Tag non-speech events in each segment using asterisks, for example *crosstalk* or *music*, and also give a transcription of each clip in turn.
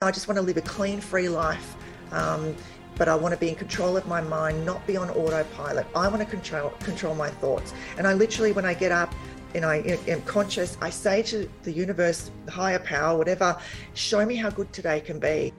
I just want to live a clean, free life. Um, but I want to be in control of my mind, not be on autopilot. I want to control control my thoughts. And I literally, when I get up and I am conscious, I say to the universe, the higher power, whatever, show me how good today can be.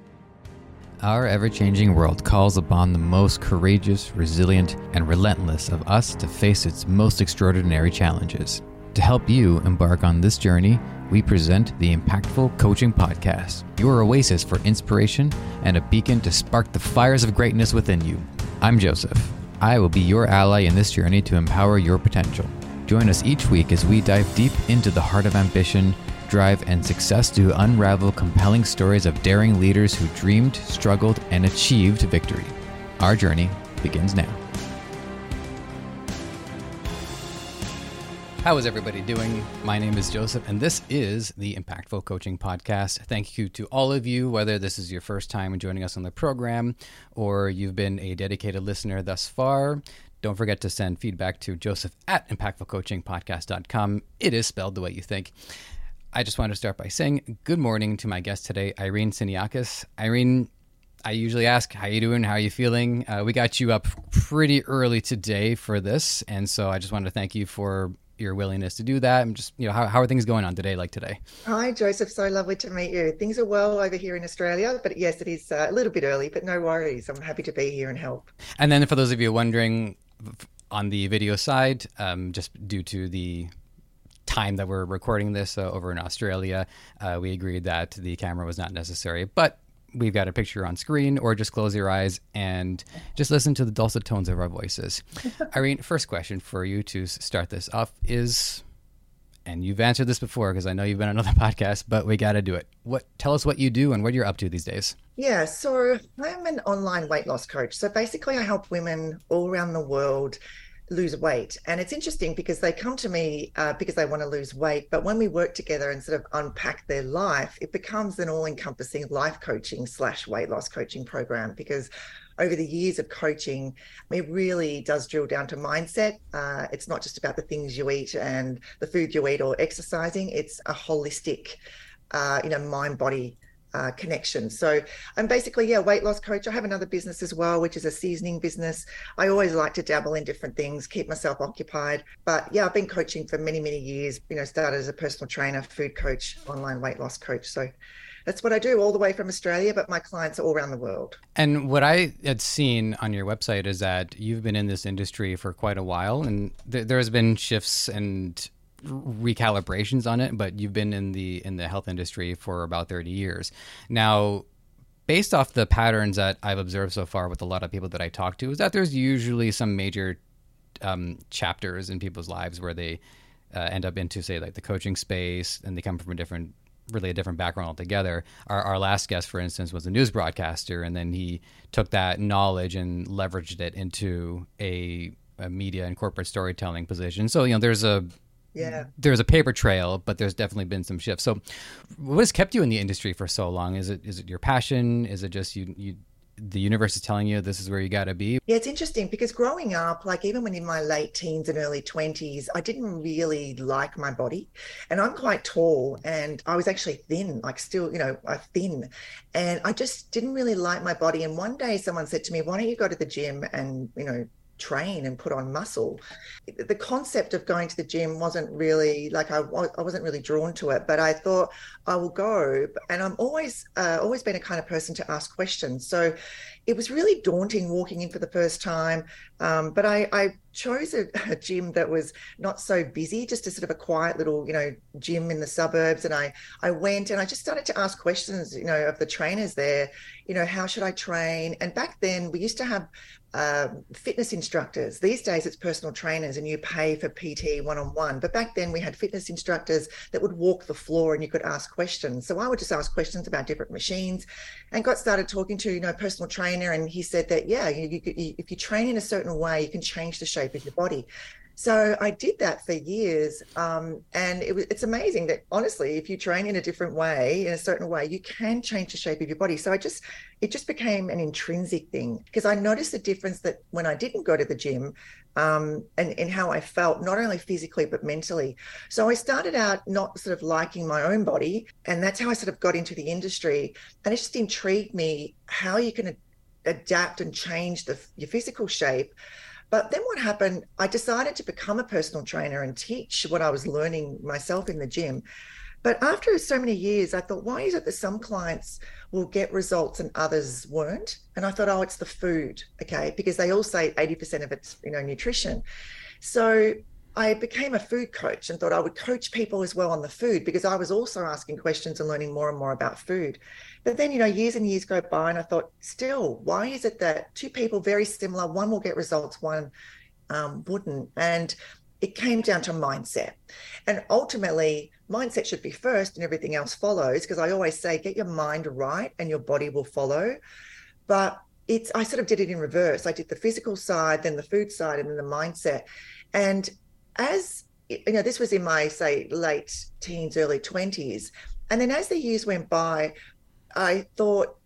Our ever changing world calls upon the most courageous, resilient, and relentless of us to face its most extraordinary challenges. To help you embark on this journey, we present the Impactful Coaching Podcast, your oasis for inspiration and a beacon to spark the fires of greatness within you. I'm Joseph. I will be your ally in this journey to empower your potential. Join us each week as we dive deep into the heart of ambition, drive, and success to unravel compelling stories of daring leaders who dreamed, struggled, and achieved victory. Our journey begins now. How is everybody doing? My name is Joseph, and this is the Impactful Coaching Podcast. Thank you to all of you, whether this is your first time joining us on the program or you've been a dedicated listener thus far. Don't forget to send feedback to joseph at impactfulcoachingpodcast.com. It is spelled the way you think. I just want to start by saying good morning to my guest today, Ireene Siniakis. Ireene, I usually ask, how you doing? How are you feeling? Uh, we got you up pretty early today for this, and so I just wanted to thank you for your willingness to do that. And just, you know, how, how are things going on today, like today? Hi, Joseph. So lovely to meet you. Things are well over here in Australia, but yes, it is uh, a little bit early, but no worries. I'm happy to be here and help. And then for those of you wondering, on the video side, um, just due to the time that we're recording this uh, over in Australia, uh, we agreed that the camera was not necessary. But we've got a picture on screen, or just close your eyes and just listen to the dulcet tones of our voices. *laughs* Ireene, first question for you to start this off is, and you've answered this before because I know you've been on other *laughs* podcasts, but we got to do it. What tell us what you do and what you're up to these days? Yeah, so I'm an online weight loss coach. So basically, I help women all around the world lose weight. And it's interesting because they come to me uh, because they want to lose weight. But when we work together and sort of unpack their life, it becomes an all encompassing life coaching slash weight loss coaching program because over the years of coaching, it really does drill down to mindset. Uh, it's not just about the things you eat and the food you eat or exercising, it's a holistic, uh, you know, mind body uh, connection. So I'm basically, yeah, weight loss coach. I have another business as well, which is a seasoning business. I always like to dabble in different things, keep myself occupied. But yeah, I've been coaching for many, many years, you know, started as a personal trainer, food coach, online weight loss coach. So that's what I do all the way from Australia, but my clients are all around the world. And what I had seen on your website is that you've been in this industry for quite a while and th- there's been shifts and recalibrations on it, but you've been in the in the health industry for about 30 years. Now, based off the patterns that I've observed so far with a lot of people that I talk to, is that there's usually some major um, chapters in people's lives where they uh, end up into, say, like the coaching space, and they come from a different, really a different background altogether. Our, our last guest, for instance, was a news broadcaster, and then he took that knowledge and leveraged it into a, a media and corporate storytelling position. So, you know, there's a yeah. There's a paper trail but there's definitely been some shifts. So what has kept you in the industry for so long? Is it is it your passion? Is it just you you the universe is telling you this is where you got to be? Yeah it's interesting because growing up like even when in my late teens and early 20s i didn't really like my body. And i'm quite tall and i was actually thin like still you know I thin. And i just didn't really like my body. And one day someone said to me why don't you go to the gym and you know train and put on muscle. The concept of going to the gym wasn't really like I, I wasn't really drawn to it, but I thought I will go. And I'm always uh, always been a kind of person to ask questions. So it was really daunting walking in for the first time. Um, but I, I chose a, a, gym that was not so busy, just a sort of a quiet little, you know, gym in the suburbs. And I, I went and I just started to ask questions, you know, of the trainers there, you know, how should I train? And back then we used to have um, fitness instructors. These days it's personal trainers and you pay for PT one on one. But back then we had fitness instructors that would walk the floor and you could ask questions. So I would just ask questions about different machines and got started talking to, you know, personal trainer. And he said that, yeah, you, you, if you train in a certain way, you can change the shape of your body. So I did that for years, um, and it was, it's amazing that honestly, if you train in a different way, in a certain way, you can change the shape of your body. So I just, it just became an intrinsic thing because I noticed the difference that when I didn't go to the gym, um, and and how I felt, not only physically but mentally. So I started out not sort of liking my own body, and that's how I sort of got into the industry. And it just intrigued me how you can adapt and change the, your physical shape but then what happened, I decided to become a personal trainer and teach what I was learning myself in the gym. But after so many years, I thought, why is it that some clients will get results and others weren't? And I thought, oh, it's the food, okay, because they all say 80% of it's, you know, nutrition. So I became a food coach and thought I would coach people as well on the food because I was also asking questions and learning more and more about food. But then, you know, years and years go by, and I thought, still, why is it that two people very similar, one will get results, one um, wouldn't? And it came down to mindset. And ultimately, mindset should be first and everything else follows. Because I always say, get your mind right and your body will follow. But it's, I sort of did it in reverse. I did the physical side, then the food side, and then the mindset. And as you know, this was in my say late teens, early 20s. And then as the years went by, I thought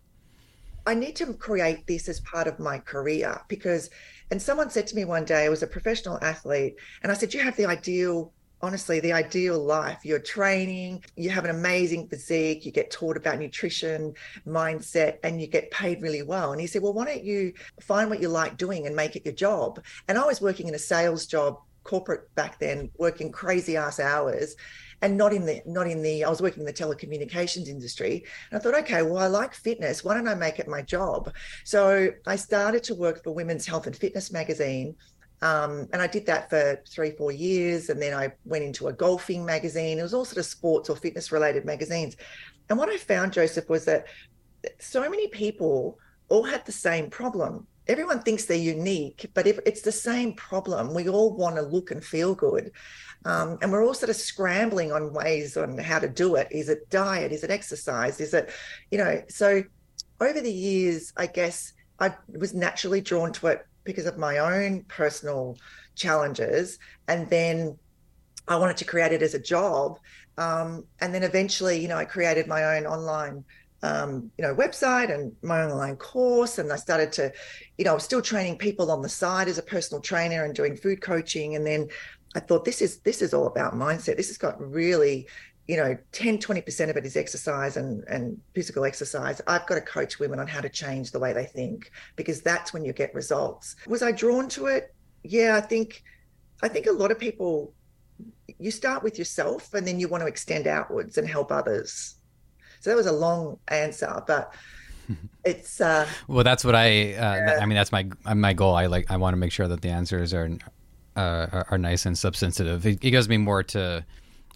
I need to create this as part of my career because, and someone said to me one day, I was a professional athlete, and I said, You have the ideal, honestly, the ideal life. You're training, you have an amazing physique, you get taught about nutrition, mindset, and you get paid really well. And he said, Well, why don't you find what you like doing and make it your job? And I was working in a sales job corporate back then, working crazy ass hours and not in the not in the I was working in the telecommunications industry. And I thought, okay, well, I like fitness. Why don't I make it my job? So I started to work for Women's Health and Fitness magazine. Um, and I did that for three, four years. And then I went into a golfing magazine. It was all sort of sports or fitness related magazines. And what I found, Joseph, was that so many people all had the same problem everyone thinks they're unique, but if it's the same problem, we all want to look and feel good. Um, and we're all sort of scrambling on ways on how to do it. Is it diet? Is it exercise? Is it, you know, so over the years, I guess I was naturally drawn to it because of my own personal challenges. And then I wanted to create it as a job. Um, and then eventually, you know, I created my own online um, you know, website and my online course. And I started to, you know, I was still training people on the side as a personal trainer and doing food coaching. And then I thought this is this is all about mindset. This has got really, you know, 10, 20% of it is exercise and, and physical exercise. I've got to coach women on how to change the way they think because that's when you get results. Was I drawn to it? Yeah, I think I think a lot of people you start with yourself and then you want to extend outwards and help others so that was a long answer, but *laughs* it's uh, well, that's what I. Uh, I mean, that's my my goal. I like. I want to make sure that the answers are uh, are, are, nice and substantive. It, it gives me more to,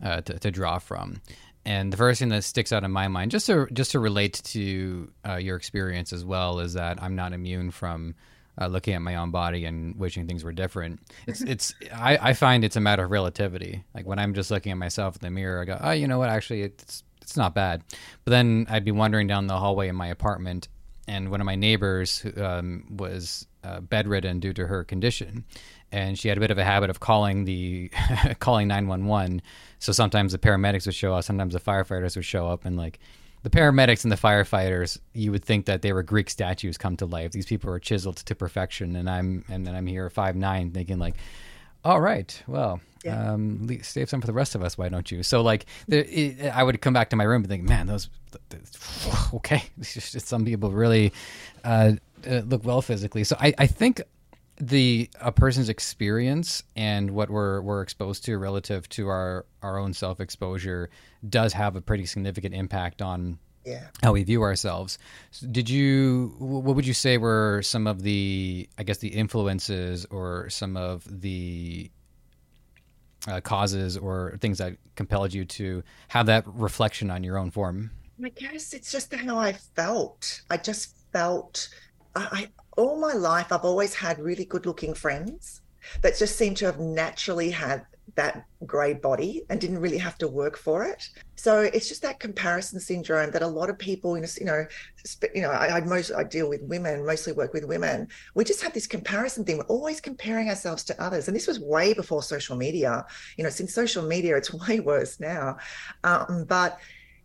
uh, to, to draw from. And the first thing that sticks out in my mind, just to just to relate to uh, your experience as well, is that I'm not immune from uh, looking at my own body and wishing things were different. It's it's I, I find it's a matter of relativity. Like when I'm just looking at myself in the mirror, I go, oh, you know what? Actually, it's it's not bad. But then I'd be wandering down the hallway in my apartment, and one of my neighbors um, was uh, bedridden due to her condition, and she had a bit of a habit of calling the *laughs* calling nine one one. So sometimes the paramedics would show up, sometimes the firefighters would show up, and like the paramedics and the firefighters, you would think that they were Greek statues come to life. These people are chiseled to perfection, and I'm and then I'm here five nine, thinking like, all right, well, yeah. Um, save some for the rest of us. Why don't you? So like, it, I would come back to my room and think, man, those, *sighs* okay. *laughs* Some people really uh, uh, look well physically. So I, I think the a person's experience and what we're we're exposed to relative to our our own self exposure does have a pretty significant impact on yeah. how we view ourselves. Did you? What would you say were some of the, I guess, the influences or some of the uh, causes or things that compelled you to have that reflection on your own form? I guess it's just how I felt. I just felt I, I all my life I've always had really good looking friends that just seem to have naturally had that great body and didn't really have to work for it. So it's just that comparison syndrome that a lot of people, you know, you know, I, I most I deal with women, mostly work with women. We just have this comparison thing. We're always comparing ourselves to others, and this was way before social media. You know, since social media, it's *laughs* way worse now. Um, but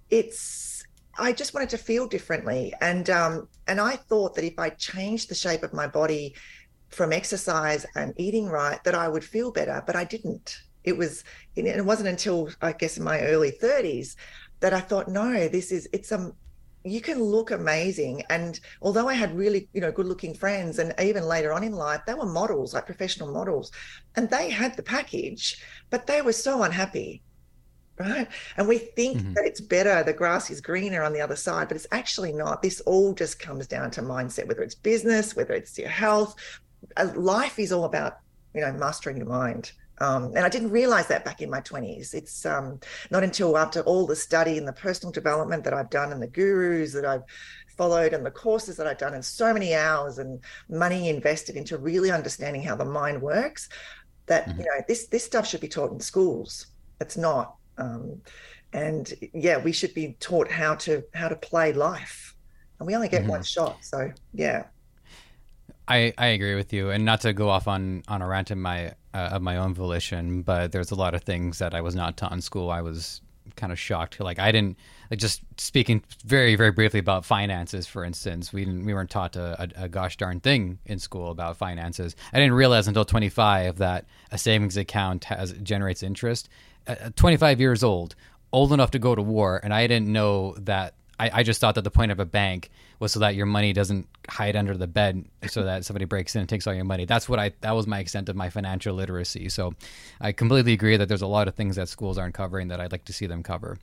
it's I just wanted to feel differently, and um, and I thought that if I changed the shape of my body from exercise and eating right, that I would feel better, but I didn't. It was it wasn't until i guess in my early 30s that i thought no this is it's um you can look amazing. And although i had really you know good looking friends and even later on in life they were models like professional models and they had the package but they were so unhappy right and we think mm-hmm. that it's better the grass is greener on the other side but it's actually not this all just comes down to mindset whether it's business whether it's your health uh, life is all about you know mastering your mind um, and I didn't realize that back in my 20s. It's um, not until after all the study and the personal development that I've done and the gurus that I've followed and the courses that I've done and so many hours and money invested into really understanding how the mind works that, mm-hmm. you know, this, this stuff should be taught in schools. It's not. Um, and yeah, we should be taught how to, how to play life and we only get mm-hmm. one shot. So yeah. I, I agree with you, and not to go off on, on a rant in my uh, of my own volition, but there's a lot of things that I was not taught in school. I was kind of shocked. Like I didn't like just speaking very very briefly about finances, for instance. We didn't we weren't taught a, a, a gosh darn thing in school about finances. I didn't realize until 25 that a savings account has generates interest. At 25 years old, old enough to go to war, and I didn't know that I, I, just thought that the point of a bank was so that your money doesn't hide under the bed so that somebody breaks in and takes all your money. That's what I that was my extent of my financial literacy. So I completely agree that there's a lot of things that schools aren't covering that I'd like to see them cover.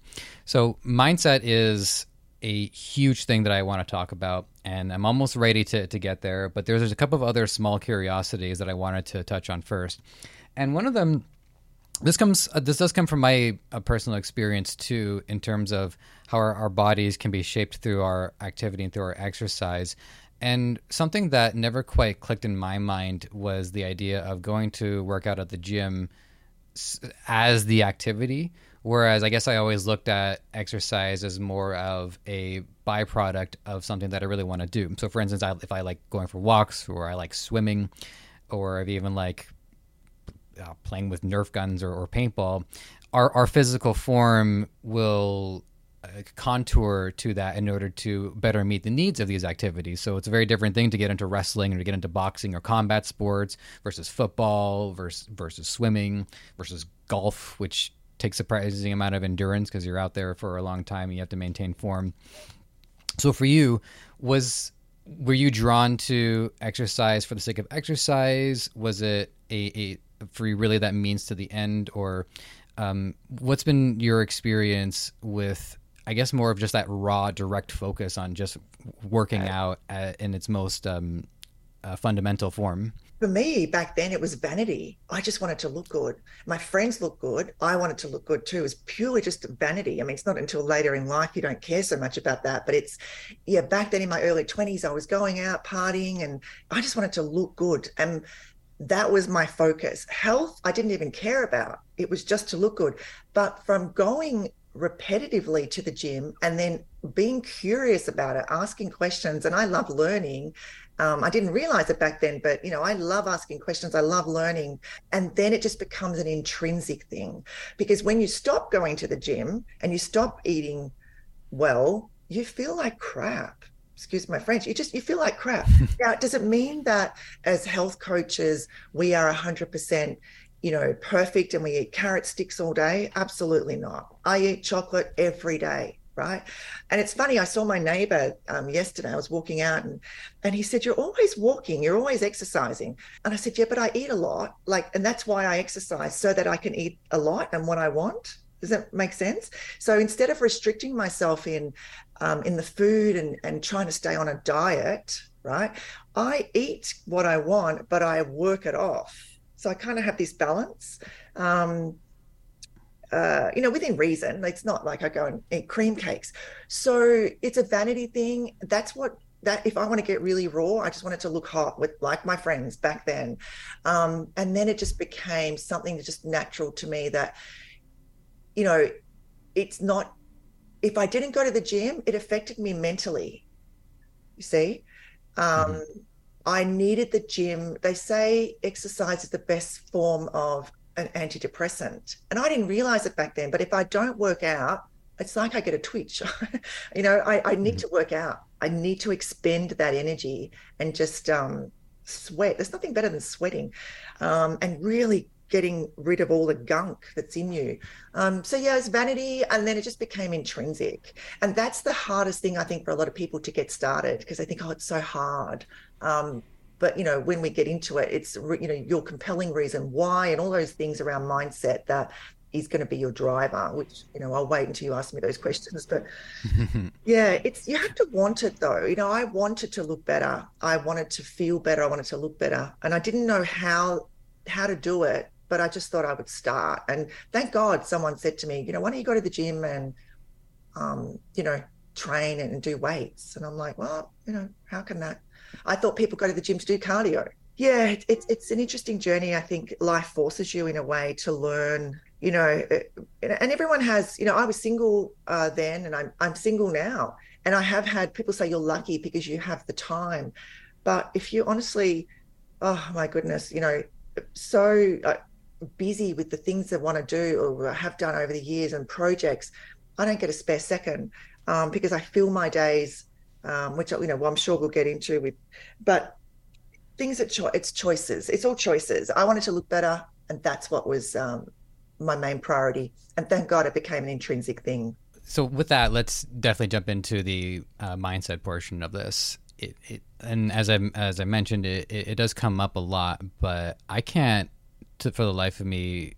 So mindset is a huge thing that I want to talk about and I'm almost ready to to get there, but there's, there's a couple of other small curiosities that I wanted to touch on first. And one of them this comes uh, this does come from my uh, personal experience too in terms of how our, our, bodies can be shaped through our activity and through our exercise. And something that never quite clicked in my mind was the idea of going to work out at the gym as the activity. Whereas i guess i always looked at exercise as more of a byproduct of something that i really want to do. So for instance I, if i like going for walks or i like swimming or if even like uh, playing with Nerf guns or, or paintball, our, our physical form will uh, contour to that in order to better meet the needs of these activities. So it's a very different thing to get into wrestling or to get into boxing or combat sports versus football versus versus swimming versus golf, which takes a surprising amount of endurance because you're out there for a long time and you have to maintain form. So for you, was were you drawn to exercise for the sake of exercise? Was it a, a for you really that means to the end or um, what's been your experience with i guess more of just that raw direct focus on just working out at, in its most um, uh, fundamental form? For me back then it was vanity. I just wanted to look good. My friends look good. I wanted to look good too. It was purely just vanity. I mean it's not until later in life you don't care so much about that but it's yeah back then in my early 20s i was going out partying and i just wanted to look good. And that was my focus. Health, I didn't even care about. It was just to look good. But from going repetitively to the gym and then being curious about it, asking questions, and I love learning. Um, I didn't realize it back then, but you know, I love asking questions. I love learning, and then it just becomes an intrinsic thing because when you stop going to the gym and you stop eating well, you feel like crap excuse my French, you just you feel like crap. *laughs* now, does it mean that as health coaches we are hundred percent, you know, perfect and we eat carrot sticks all day? Absolutely not. I eat chocolate every day. Right. And it's funny, I saw my neighbor um, yesterday. I was walking out and and he said, You're always walking, you're always exercising. And I said, Yeah, but I eat a lot. Like, and that's why I exercise so that I can eat a lot and what I want. Does that make sense? So instead of restricting myself in um, in the food and and trying to stay on a diet, right? I eat what I want, but I work it off. So I kind of have this balance. Um, uh, you know, within reason. It's not like I go and eat cream cakes. So it's a vanity thing. That's what that if I want to get really raw, I just wanted to look hot with like my friends back then. Um, and then it just became something just natural to me that, you know, it's not, if I didn't go to the gym, it affected me mentally. You see? Um, mm-hmm. I needed the gym. They say exercise is the best form of an antidepressant. And I didn't realize it back then. But if I don't work out, it's like I get a twitch. *laughs* you know, I, I need mm-hmm. to work out. I need to expend that energy and just um, sweat. There's nothing better than sweating um, and really getting rid of all the gunk that's in you. Um, so yeah, it's vanity, and then it just became intrinsic, and that's the hardest thing I think for a lot of people to get started because they think, oh, it's so hard. Um, but you know, when we get into it, it's you know your compelling reason why, and all those things around mindset that is going to be your driver which you know i'll wait until you ask me those questions but *laughs* yeah it's you have to want it though. You know i wanted to look better. I wanted to feel better. I wanted to look better. And i didn't know how how to do it but I just thought I would start. And thank God someone said to me, you know, why don't you go to the gym and, um, you know, train and do weights? And I'm like, well, you know, how can that? I thought people go to the gym to do cardio. Yeah, it's it, it's an interesting journey. I think life forces you in a way to learn. You know, uh, and everyone has. You know, I was single uh, then, and I'm I'm single now, and I have had people say you're lucky because you have the time, but if you honestly, oh my goodness, you know, so uh, busy with the things that want to do or have done over the years and projects, I don't get a spare second um, because I fill my days, um, which you know well, I'm sure we'll get into with, but things that cho- it's choices. It's all choices. I wanted to look better, and that's what was um, my main priority. And thank God it became an intrinsic thing. So with that, let's definitely jump into the uh, mindset portion of this. It, it, and as I as I mentioned, it, it, it does come up a lot, but I can't to, for the life of me,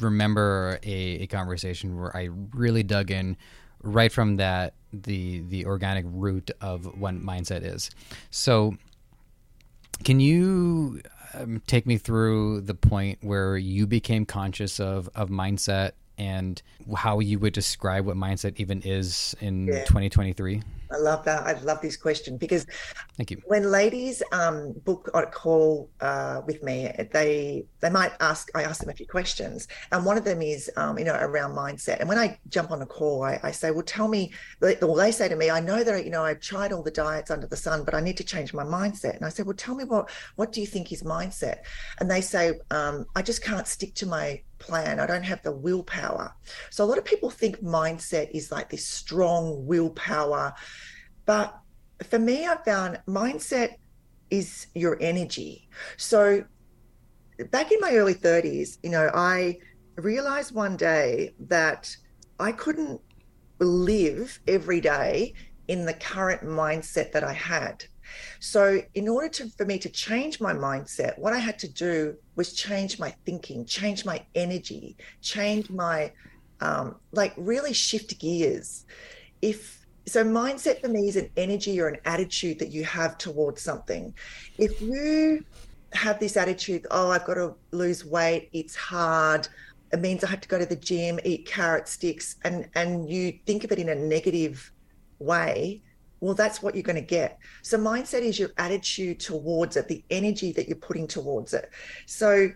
remember a, a conversation where I really dug in right from that the the organic root of what mindset is. So, can you um, take me through the point where you became conscious of of mindset and how you would describe what mindset even is in yeah. 2023? I love that. I love this question because thank you. When ladies um, book a call uh, with me, they they might ask. I ask them a few questions, and one of them is um, you know around mindset. And when I jump on a call, I, I say, "Well, tell me." Well, they say to me, "I know that you know I've tried all the diets under the sun, but I need to change my mindset." And I say, "Well, tell me what what do you think is mindset?" And they say, um, "I just can't stick to my plan. I don't have the willpower. So a lot of people think mindset is like this strong willpower. But for me, I found mindset is your energy. So back in my early 30s, you know, I realized one day that I couldn't live every day in the current mindset that I had. So, in order to, for me to change my mindset, what I had to do was change my thinking, change my energy, change my, um, like, really shift gears. If so, mindset for me is an energy or an attitude that you have towards something. If you have this attitude, oh, I've got to lose weight, it's hard, it means I have to go to the gym, eat carrot sticks, and and you think of it in a negative way, well, that's what you're going to get. So, mindset is your attitude towards it, the energy that you're putting towards it. So,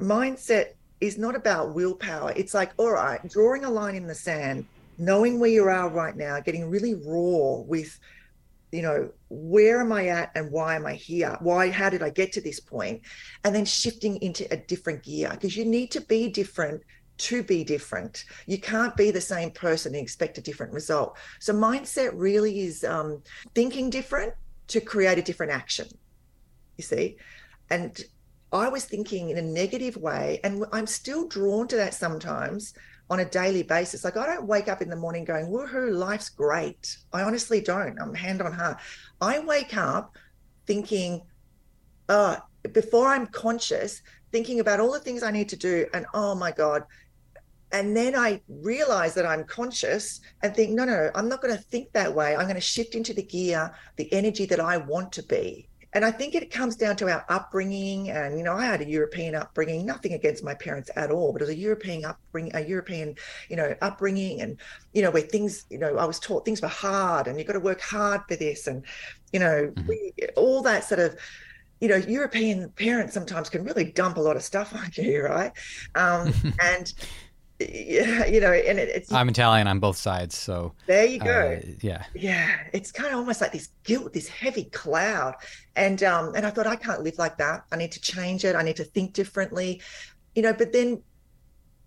mindset is not about willpower. It's like, all right, drawing a line in the sand, knowing where you are right now, getting really raw with, you know, where am I at and why am I here? Why, how did I get to this point? And then shifting into a different gear because you need to be different to be different. You can't be the same person and expect a different result. So, mindset really is um, thinking different to create a different action, you see. And I was thinking in a negative way, and I'm still drawn to that sometimes on a daily basis. Like, I don't wake up in the morning going, woohoo, life's great. I honestly don't. I'm hand on heart. I wake up thinking, uh, before I'm conscious, thinking about all the things I need to do, and oh my God, and then I realize that I'm conscious and think, no, no, I'm not going to think that way. I'm going to shift into the gear, the energy that I want to be. and I think it comes down to our upbringing. And you know, I had a European upbringing. Nothing against my parents at all, but it was a European upbringing, a European, you know, upbringing, and you know, where things, you know, I was taught things were hard, and you've got to work hard for this, and you know, mm-hmm. we, all that sort of you know, European parents sometimes can really dump a lot of stuff on you, right? Um, *laughs* and you know, and it, it's. I'm Italian on both sides, so there you go. Uh, yeah, yeah, it's kind of almost like this guilt, this heavy cloud, and um, and I thought I can't live like that. I need to change it. I need to think differently, you know. But then,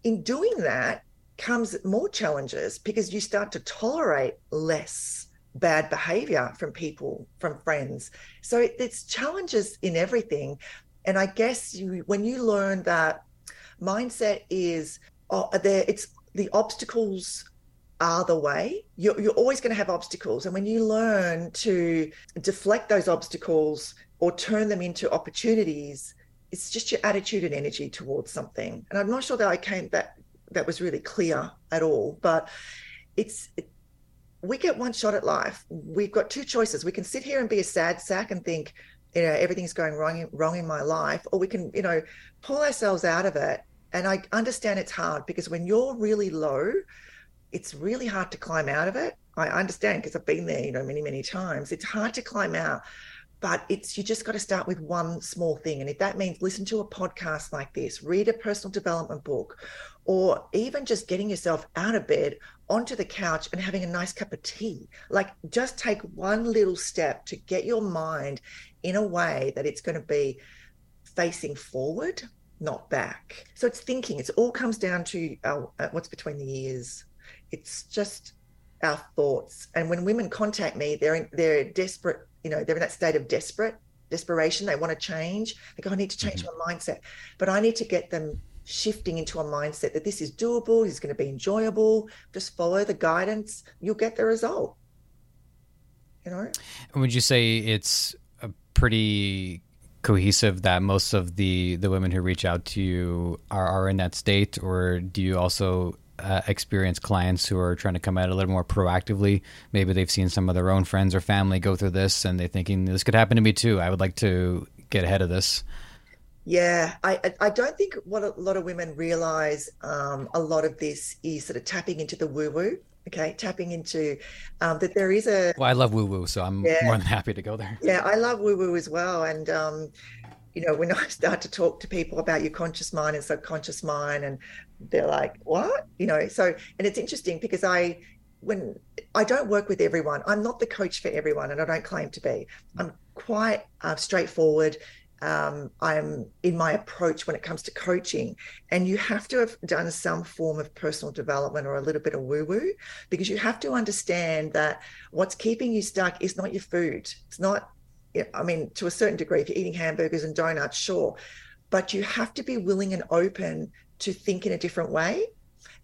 in doing that, comes more challenges because you start to tolerate less bad behavior from people, from friends. So it, it's challenges in everything, and I guess you when you learn that mindset is oh, there it's the obstacles are the way. You're, you're always going to have obstacles. And when you learn to deflect those obstacles or turn them into opportunities, it's just your attitude and energy towards something. And I'm not sure that I came that that was really clear at all, but it's it, we get one shot at life. We've got two choices. We can sit here and be a sad sack and think, you know, everything's going wrong wrong in my life, or we can, you know, pull ourselves out of it and I understand it's hard because when you're really low, it's really hard to climb out of it. I understand because I've been there, you know, many, many times. It's hard to climb out, but it's you just got to start with one small thing. And if that means listen to a podcast like this, read a personal development book, or even just getting yourself out of bed onto the couch and having a nice cup of tea. Like just take one little step to get your mind in a way that it's going to be facing forward not back. So it's thinking. It all comes down to our, uh, what's between the ears. It's just our thoughts. And when women contact me, they're in, they're desperate. You know, they're in that state of desperate desperation. They want to change. They go, I need to change mm-hmm. my mindset, but I need to get them shifting into a mindset that this is doable. This is going to be enjoyable. Just follow the guidance. You'll get the result. You know. Would you say it's a pretty cohesive that most of the the women who reach out to you are, are in that state? Or do you also uh, experience clients who are trying to come at it a little more proactively? Maybe they've seen some of their own friends or family go through this and they're thinking this could happen to me too. I would like to get ahead of this. Yeah, I I don't think what a lot of women realize. Um, a lot of this is sort of tapping into the woo woo okay tapping into um, that there is a well i love woo woo so i'm yeah, more than happy to go there. Yeah i love woo woo as well and um, you know when *laughs* i start to talk to people about your conscious mind and subconscious mind and they're like what? You know so and it's interesting because i when i don't work with everyone. I'm not the coach for everyone and i don't claim to be. I'm quite uh, straightforward um, I'm in my approach when it comes to coaching. And you have to have done some form of personal development or a little bit of woo woo because you have to understand that what's keeping you stuck is not your food. It's not, I mean, to a certain degree, if you're eating hamburgers and donuts, sure. But you have to be willing and open to think in a different way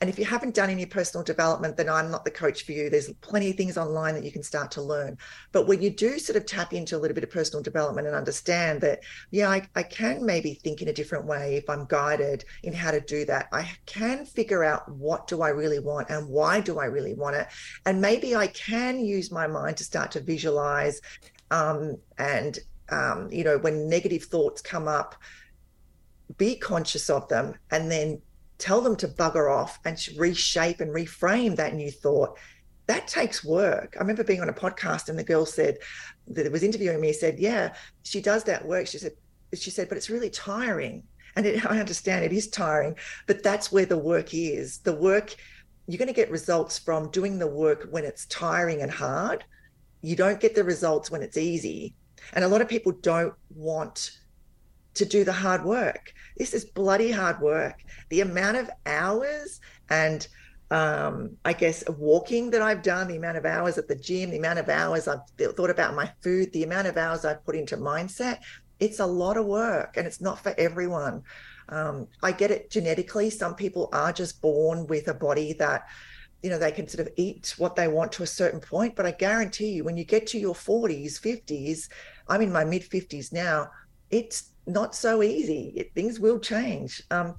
and if you haven't done any personal development, then I'm not the coach for you. There's plenty of things online that you can start to learn. But when you do sort of tap into a little bit of personal development and understand that, yeah, I, I can maybe think in a different way if I'm guided in how to do that. I can figure out what do I really want and why do I really want it. And maybe I can use my mind to start to visualize um, and um, you know, when negative thoughts come up, be conscious of them and then tell them to bugger off and reshape and reframe that new thought that takes work. I remember being on a podcast and the girl said that was interviewing me said, "Yeah, she does that work." She said, "She said, but it's really tiring." And it, *laughs* I understand it is tiring, but that's where the work is. The work you're going to get results from doing the work when it's tiring and hard. You don't get the results when it's easy. And a lot of people don't want to do the hard work. This is bloody hard work. The amount of hours and um, I guess walking that I've done, the amount of hours at the gym, the amount of hours I've thought about my food, the amount of hours I've put into mindset, it's a lot of work and it's not for everyone. Um, I get it genetically. Some people are just born with a body that, you know, they can sort of eat what they want to a certain point. But I guarantee you, when you get to your 40s, 50s, I'm in my mid 50s now, it's not so easy. It, things will change. Um,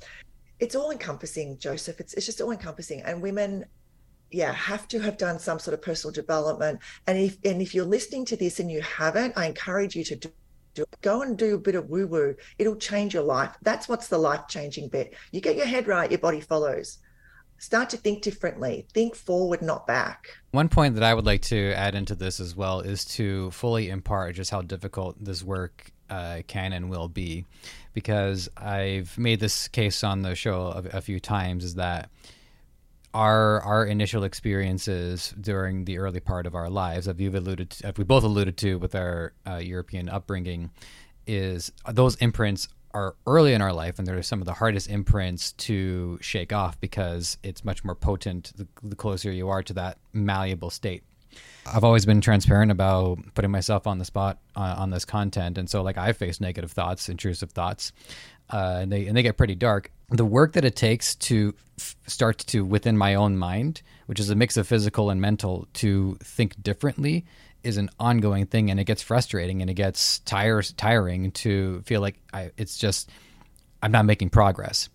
it's all encompassing, Joseph. It's it's just all encompassing, and women, yeah, have to have done some sort of personal development. And if and if you're listening to this and you haven't, I encourage you to do, do. Go and do a bit of woo woo. It'll change your life. That's what's the life changing bit. You get your head right, your body follows. Start to think differently. Think forward, not back. One point that I would like to add into this as well is to fully impart just how difficult this work uh, can and will be, because I've made this case on the show a, a few times. Is that our our initial experiences during the early part of our lives, as you've alluded, to, we both alluded to with our uh, European upbringing, is those imprints are early in our life, and they're some of the hardest imprints to shake off because it's much more potent the, the closer you are to that malleable state. I've always been transparent about putting myself on the spot uh, on this content, and so like I face negative thoughts, intrusive thoughts, uh, and they and they get pretty dark. The work that it takes to f- start to within my own mind, which is a mix of physical and mental, to think differently is an ongoing thing, and it gets frustrating and it gets tires tiring to feel like I, it's just I'm not making progress.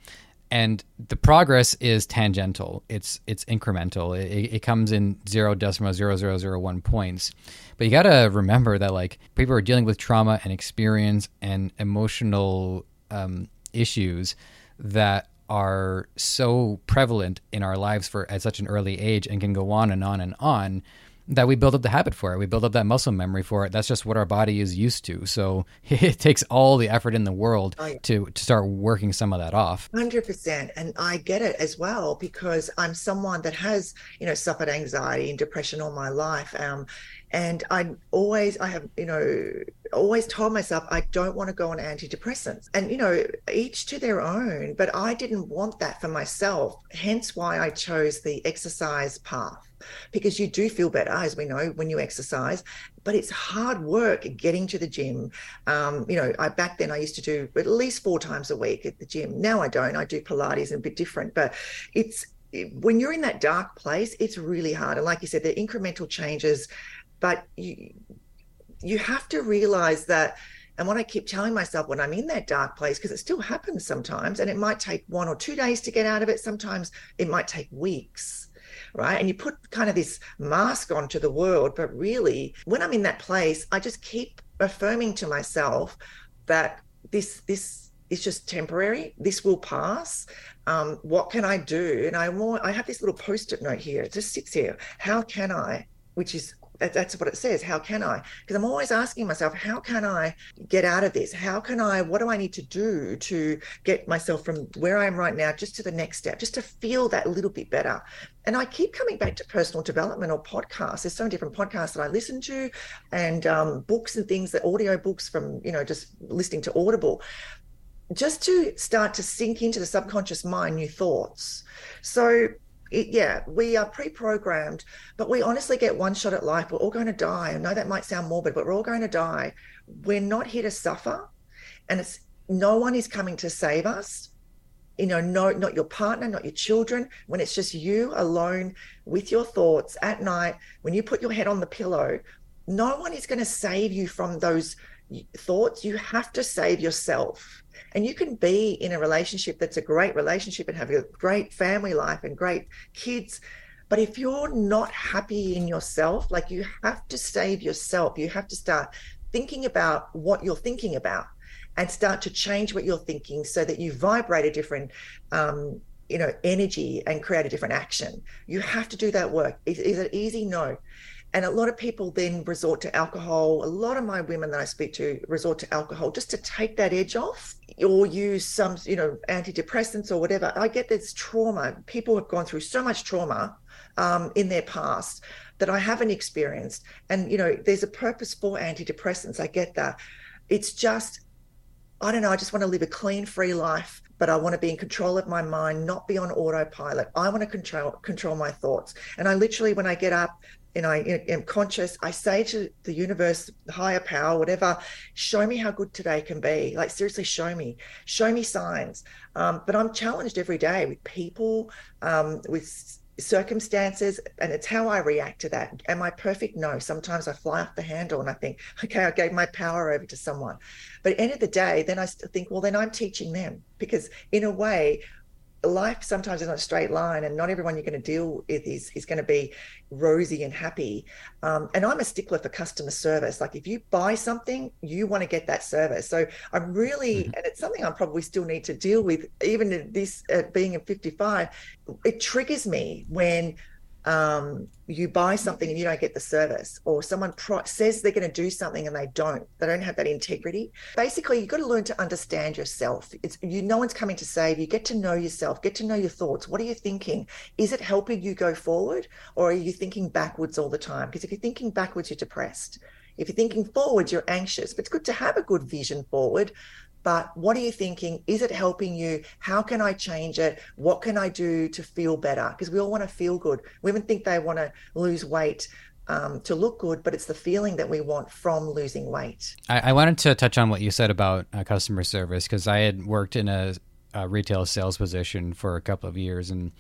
And the progress is tangential. It's it's incremental. It, it comes in zero decimal zero zero zero one points. But you got to remember that like people are dealing with trauma and experience and emotional um, issues that are so prevalent in our lives for at such an early age and can go on and on and on that we build up the habit for it. We build up that muscle memory for it. That's just what our body is used to. So *laughs* it takes all the effort in the world oh, yeah. to to start working some of that off. Hundred percent, and I get it as well because I'm someone that has you know suffered anxiety and depression all my life. Um, and I always, I have, you know, always told myself I don't want to go on antidepressants. And, you know, each to their own, but I didn't want that for myself. Hence why I chose the exercise path because you do feel better, as we know, when you exercise. But it's hard work getting to the gym. Um, you know, I back then I used to do at least four times a week at the gym. Now I don't. I do Pilates and a bit different, but it's when you're in that dark place, it's really hard. And like you said, the incremental changes but you you have to realize that and what I keep telling myself when I'm in that dark place, because it still happens sometimes, and it might take one or two days to get out of it. Sometimes it might take weeks, right? And you put kind of this mask onto the world. But really, when I'm in that place, I just keep affirming to myself that this, this, is just temporary. This will pass. Um, what can I do? And I want, I have this little post-it note here. It just sits here. How can I? Which is that's what it says. How can I? Because I'm always asking myself, how can I get out of this? How can I, what do I need to do to get myself from where I am right now just to the next step, just to feel that little bit better? And I keep coming back to personal development or podcasts. There's so many different podcasts that I listen to and um, books and things, that audio books from, you know, just listening to Audible just to start to sink into the subconscious mind new thoughts. So it, yeah, we are pre-programmed, but we honestly get one shot at life. We're all going to die. I know that might sound morbid, but we're all going to die. We're not here to suffer, and it's no one is coming to save us. You know, no, not your partner, not your children. When it's just you alone with your thoughts at night, when you put your head on the pillow, no one is going to save you from those thoughts. You have to save yourself. And you can be in a relationship that's a great relationship and have a great family life and great kids. But if you're not happy in yourself, like you have to save yourself, you have to start thinking about what you're thinking about and start to change what you're thinking so that you vibrate a different um, you know energy and create a different action. You have to do that work. Is, is it easy? No and a lot of people then resort to alcohol. A lot of my women that I speak to resort to alcohol just to take that edge off or use some, you know, antidepressants or whatever. I get this trauma. People have gone through so much trauma um, in their past that I haven't experienced. And, you know, there's a purpose for antidepressants. I get that. It's just, I don't know, I just want to live a clean, free life but I want to be in control of my mind, not be on autopilot. I want to control control my thoughts. And I literally, when I get up, and I am conscious, I say to the universe, higher power, whatever, show me how good today can be. Like, seriously, show me, show me signs. Um, but I'm challenged every day with people, um, with circumstances, and it's how I react to that. Am I perfect? No. Sometimes I fly off the handle and I think, *laughs* okay, I gave my power over to someone. But at the end of the day, then I think, well, then I'm teaching them because, in a way, life sometimes is not a straight line and not everyone you're going to deal with is, is going to be rosy and happy. Um, and i'm a stickler for customer service. Like if you buy something you want to get that service. So i'm really mm-hmm. and it's something i probably still need to deal with even this uh, being at 55 it triggers me when um, you buy something and you don't get the service, or someone pro- says they're going to do something and they don't. They don't have that integrity. Basically, you've got to learn to understand yourself. It's you. No one's coming to save you. Get to know yourself. Get to know your thoughts. What are you thinking? Is it helping you go forward, or are you thinking backwards all the time? Because if you're thinking backwards, you're depressed. If you're thinking forward, you're anxious. But it's good to have a good vision forward but what are you thinking? Is it helping you? How can I change it? What can I do to feel better? Because we all want to feel good. Women think they want to lose weight um, to look good, but it's the feeling that we want from losing weight. I, I wanted to touch on what you said about uh, customer service because I had worked in a, a, retail sales position for a couple of years, and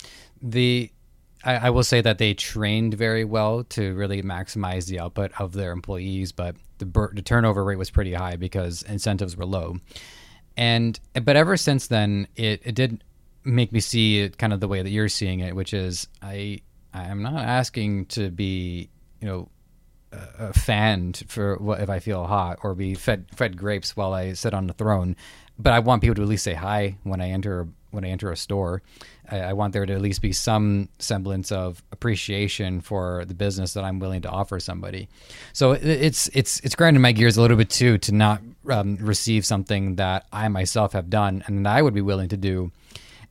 the I, I will say that they trained very well to really maximize the output of their employees, but the, the turnover rate was pretty high because incentives were low. And but ever since then, it, it did make me see it kind of the way that you're seeing it, which is I I'm not asking to be you know a fan for what if I feel hot or be fed fed grapes while I sit on the throne, but I want people to at least say hi when I enter when I enter a store. I, I, want there to at least be some semblance of appreciation for the business that I'm willing to offer somebody. So it, it's it's it's grinding my gears a little bit too to not um, receive something that I myself have done and I would be willing to do.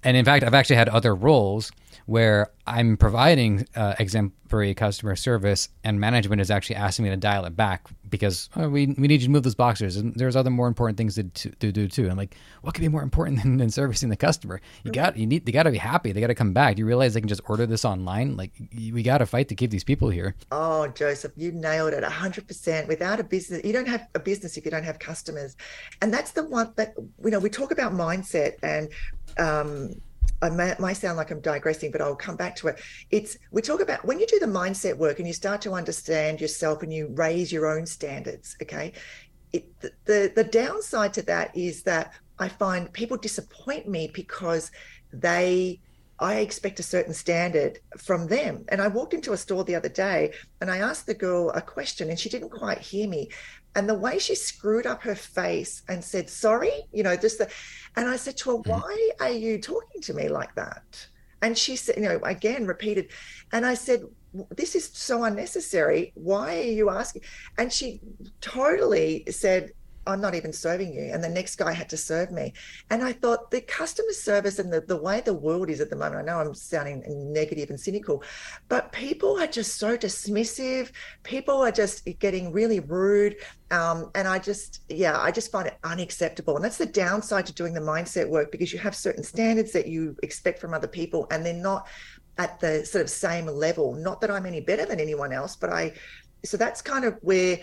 And in fact, I've actually had other roles where I'm providing uh, exemplary customer service, and management is actually asking me to dial it back because oh, we we need you to move those boxers, and there's other more important things to, to, to do too. I'm like, what could be more important than, than servicing the customer? You got you need they got to be happy. They got to come back. Do you realize they can just order this online? Like we got to fight to keep these people here. Oh, Joseph, you nailed it 100. percent Without a business, you don't have a business if you don't have customers, and that's the one that you know we talk about mindset and. Um, I may, might sound like I'm digressing, but I'll come back to it. It's we talk about when you do the mindset work and you start to understand yourself and you raise your own standards. Okay, it, the the downside to that is that I find people disappoint me because they I expect a certain standard from them. And I walked into a store the other day and I asked the girl a question and she didn't quite hear me and the way she screwed up her face and said sorry you know just the and i said to her mm-hmm. why are you talking to me like that? And she said you know again repeated and i said this is so unnecessary. Why are you asking? And she totally said I'm not even serving you. And the next guy had to serve me. And I thought the customer service and the, the way the world is at the moment, I know I'm sounding negative and cynical, but people are just so dismissive. People are just getting really rude. Um, and I just, yeah, I just find it unacceptable. And that's the downside to doing the mindset work because you have certain standards that you expect from other people and they're not at the sort of same level. Not that I'm any better than anyone else, but I, so that's kind of where,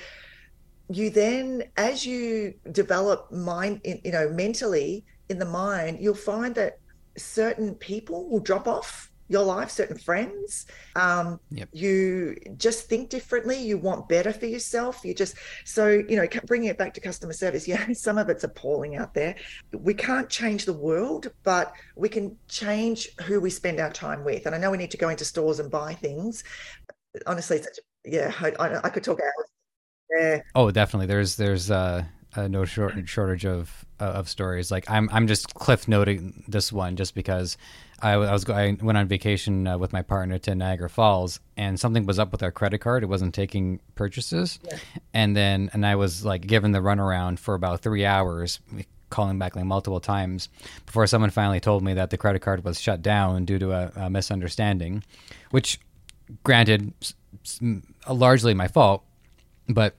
you then as you develop mind you know mentally in the mind you'll find that certain people will drop off your life certain friends. Um, yep. you just think differently. You want better for yourself. You just so you know bringing it back to customer service *laughs* yeah some of it's appalling out there. We can't change the world but we can change who we spend our time with. And i know we need to go into stores and buy things. Honestly such yeah I, I could talk hours yeah. Oh, definitely. There's there's uh, uh, no short, shortage of uh, of stories. Like I'm I'm just cliff noting this one just because I, I was I went on vacation uh, with my partner to Niagara Falls and something was up with our credit card. It wasn't taking purchases, yeah. and then and I was like given the runaround for about three hours. Calling back like multiple times before someone finally told me that the credit card was shut down due to a, a misunderstanding, which, granted, largely my fault but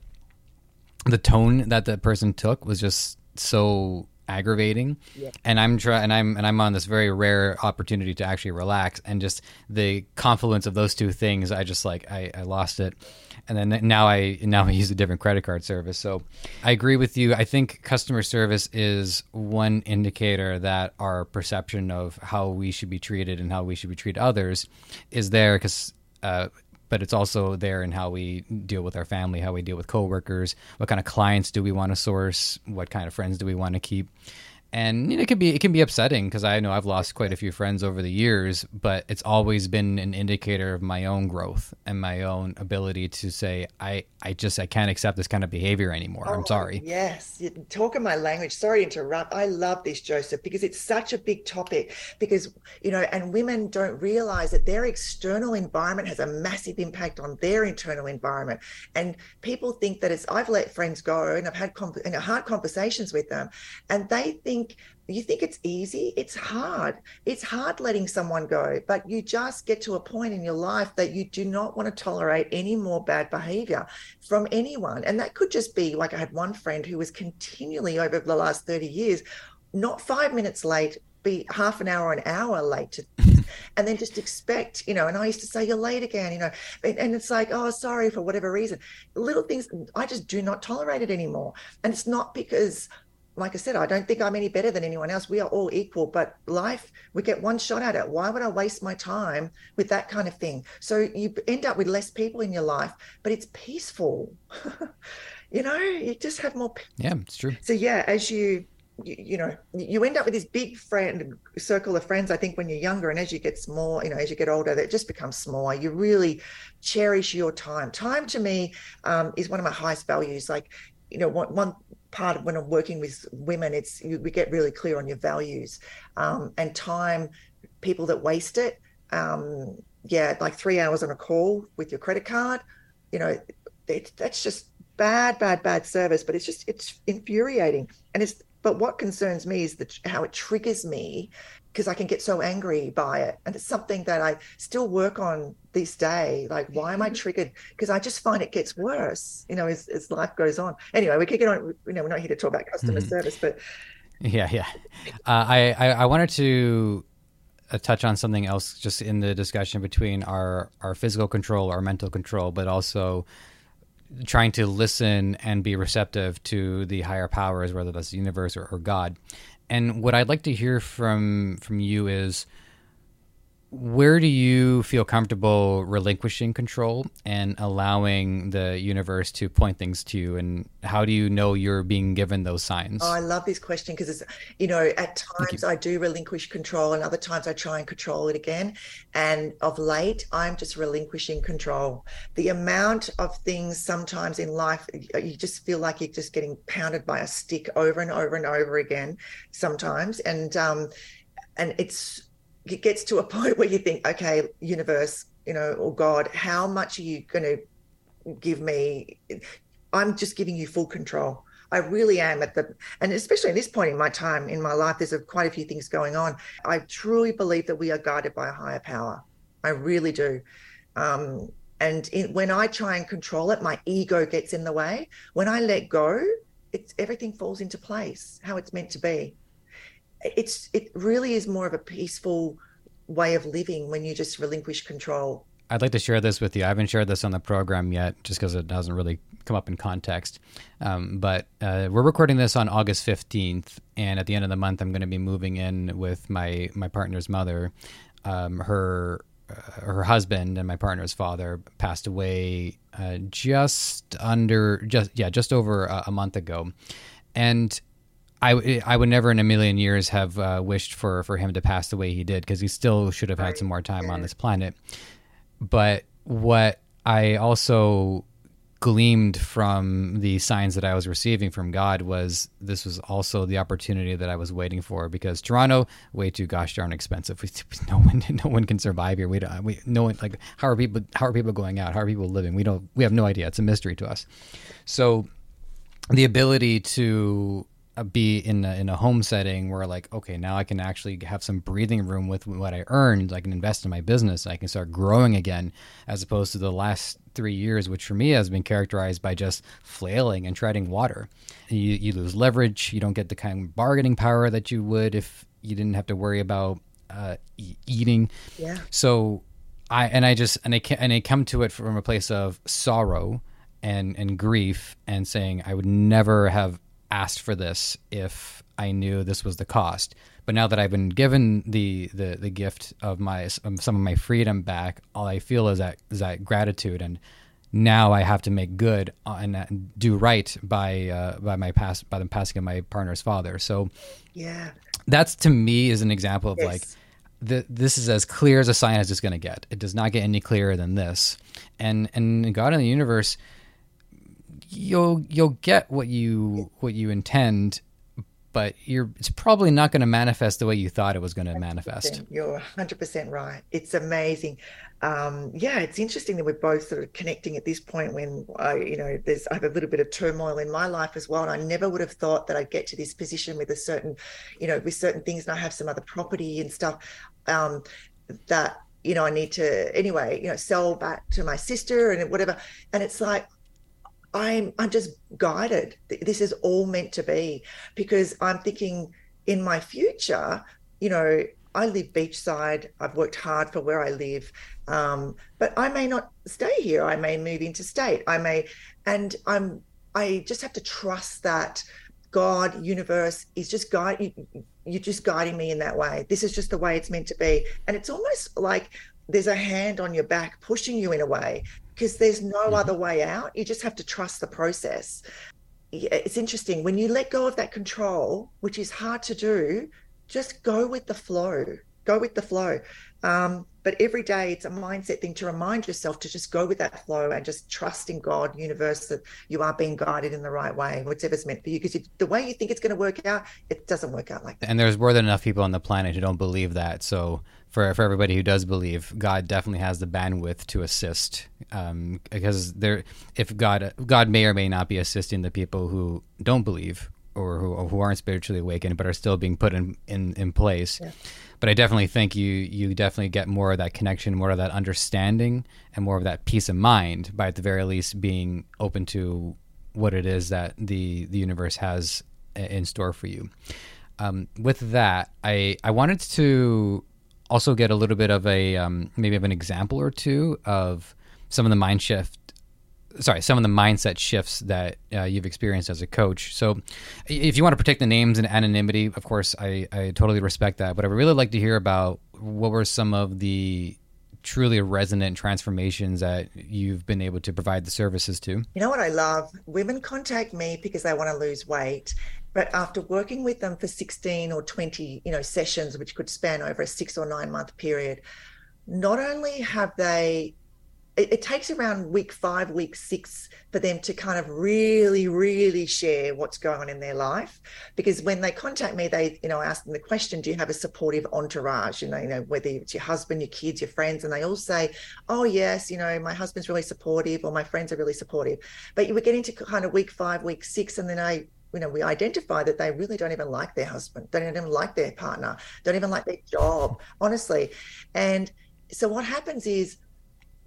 the tone that the person took was just so aggravating. Yeah. and i'm trying and i'm and i'm on this very rare opportunity to actually relax and just the confluence of those two things i just like i, I lost it. And then now i now i *laughs* use a different credit card service. So i agree with you. I think customer service is one indicator that our perception of how we should be treated and how we should be treated others is there because uh, but it's also there in how we deal with our family, how we deal with coworkers, what kind of clients do we want to source, what kind of friends do we want to keep. And you know, it can be it can be upsetting because I know I've lost quite a few friends over the years, but it's always been an indicator of my own growth and my own ability to say I I just I can't accept this kind of behavior anymore. Oh, I'm sorry. Yes, you talk in my language. Sorry to interrupt. I love this, Joseph, because it's such a big topic. Because you know, and women don't realize that their external environment has a massive impact on their internal environment, and people think that it's. I've let friends go, and I've had and hard conversations with them, and they think think you think it's easy? It's hard. It's hard letting someone go but you just get to a point in your life that you do not want to tolerate any more bad behavior from anyone. And that could just be like i had one friend who was continually over the last 30 years not five minutes late be half an hour an hour late to, *laughs* and then just expect you know and i used to say you're late again you know and, and, it's like oh sorry for whatever reason. Little things i just do not tolerate it anymore. And it's not because like I said, I don't think I'm any better than anyone else. We are all equal, but life, we get one shot at it. Why would I waste my time with that kind of thing? So you end up with less people in your life, but it's peaceful. *laughs* you know, you just have more. Yeah, it's true. So yeah, as you, you, you know, you end up with this big friend circle of friends. I think when you're younger, and as you get small, you know, as you get older, that just becomes smaller. You really cherish your time. Time to me um, is one of my highest values. Like you know, one, one part of when I'm working with women, it's you, we get really clear on your values um, and time. People that waste it, um, yeah, like three hours on a call with your credit card, you know, it, that's just bad, bad, bad service. But it's just it's infuriating, and it's. But what concerns me is that how it triggers me because I can get so angry by it. And it's something that I still work on this day. Like, why am I mm-hmm. triggered? Because I just find it gets worse, you know, as, as life goes on. Anyway, we could get on, you know, we're not here to talk about customer mm-hmm. service, but. Yeah, yeah. Uh, I, I, I wanted to uh, touch on something else just in the discussion between our, our physical control, our mental control, but also trying to listen and be receptive to the higher powers, whether that's the universe or, or God. And what I'd like to hear from from you is where do you feel comfortable relinquishing control and allowing the universe to point things to you? And how do you know you're being given those signs? Oh, i love this question because it's you know at times i do relinquish control and other times i try and control it again. And of late i'm just relinquishing control. The amount of things sometimes in life you just feel like you're just getting pounded by a stick over and over and over again sometimes. And um and it's it gets to a point where you think, okay, universe, you know, or God, how much are you going to give me? I'm just giving you full control. I really am at the, and especially at this point in my time in my life, there's a, quite a few things going on. I truly believe that we are guided by a higher power. I really do. Um, and in, when I try and control it, my ego gets in the way. When I let go, it's everything falls into place how it's meant to be it's it really is more of a peaceful way of living when you just relinquish control. I'd like to share this with you. I haven't shared this on the program yet, just because it hasn't really come up in context. Um, but uh, we're recording this on August fifteenth, and at the end of the month, I'm going to be moving in with my my partner's mother. Um, her uh, her husband and my partner's father passed away uh, just under just yeah just over a, a month ago, and I, I would never in a million years have uh, wished for, for him to pass the way he did because he still should have had some more time on this planet. But what I also gleamed from the signs that I was receiving from God was this was also the opportunity that I was waiting for because Toronto way too gosh darn expensive. *laughs* We, no one no one can survive here. We don't we no one like how are people how are people going out? How are people living? We don't we have no idea. It's a mystery to us. So the ability to be in a, in a home setting where like okay now i can actually have some breathing room with what i earned i can invest in my business i can start growing again as opposed to the last three years which for me has been characterized by just flailing and treading water. You, you lose leverage you don't get the kind of bargaining power that you would if you didn't have to worry about uh, e- eating. Yeah. So i and i just and i and i come to it from a place of sorrow and and grief and saying i would never have asked for this if I knew this was the cost. But now that I've been given the the, the gift of my some of my freedom back, all I feel is that is that gratitude and now I have to make good and do right by uh, by my pass by the passing of my partner's father. So yeah, that's to me is an example of Yes. like the, this is as clear as a sign as it's going to get. It does not get any clearer than this. And and God in the universe, you'll you'll get what you what you intend, but you're it's probably not going to manifest the way you thought it was going to manifest. You're 100% right. It's amazing. Um, yeah, it's interesting that we're both sort of connecting at this point when I, you know, there's I have a little bit of turmoil in my life as well, and I never would have thought that I'd get to this position with a certain, you know, with certain things, and I have some other property and stuff um, that you know I need to anyway, you know, sell back to my sister and whatever, and it's like I'm I'm just guided. This is all meant to be because I'm thinking in my future, you know, I live beachside. I've worked hard for where I live, um, but I may not stay here. I may move into state. I may, and I'm. I just have to trust that God, universe, is just guide. You're just guiding me in that way. This is just the way it's meant to be, and it's almost like there's a hand on your back pushing you in a way because there's no Mhm. other way out. You just have to trust the process. It's interesting when you let go of that control, which is hard to do, just go with the flow. Go with the flow. Um, but every day it's a mindset thing to remind yourself to just go with that flow and just trust in God, universe, that you are being guided in the right way, whatever's meant for you. Because the way you think it's going to work out, it doesn't work out like that. And there's more than enough people on the planet who don't believe that. So for for everybody who does believe, God definitely has the bandwidth to assist. Um, because there, if God God may or may not be assisting the people who don't believe or who, who aren't spiritually awakened but are still being put in in, in place. Yeah. But I definitely think you you definitely get more of that connection, more of that understanding, and more of that peace of mind by at the very least being open to what it is that the the universe has in store for you. Um, with that, I I wanted to also get a little bit of a um, maybe of an example or two of some of the mind shift sorry some of the mindset shifts that uh, you've experienced as a coach so if you want to protect the names and anonymity of course I, I totally respect that but i would really like to hear about what were some of the truly resonant transformations that you've been able to provide the services to You know what I love? Women contact me because they want to lose weight. But after working with them for 16 or 20, you know, sessions, which could span over a six or nine month period, not only have they it, it takes around week five, week six for them to kind of really, really share what's going on in their life. Because when they contact me, they, you know, I ask them the question, do you have a supportive entourage? You know, you know, whether it's your husband, your kids, your friends, and they all say, Oh, yes, you know, my husband's really supportive, or my friends are really supportive. But you were getting to kind of week five, week six, and then I you know, we identify that they really don't even like their husband, don't even like their partner, don't even like their job, honestly. And so what happens is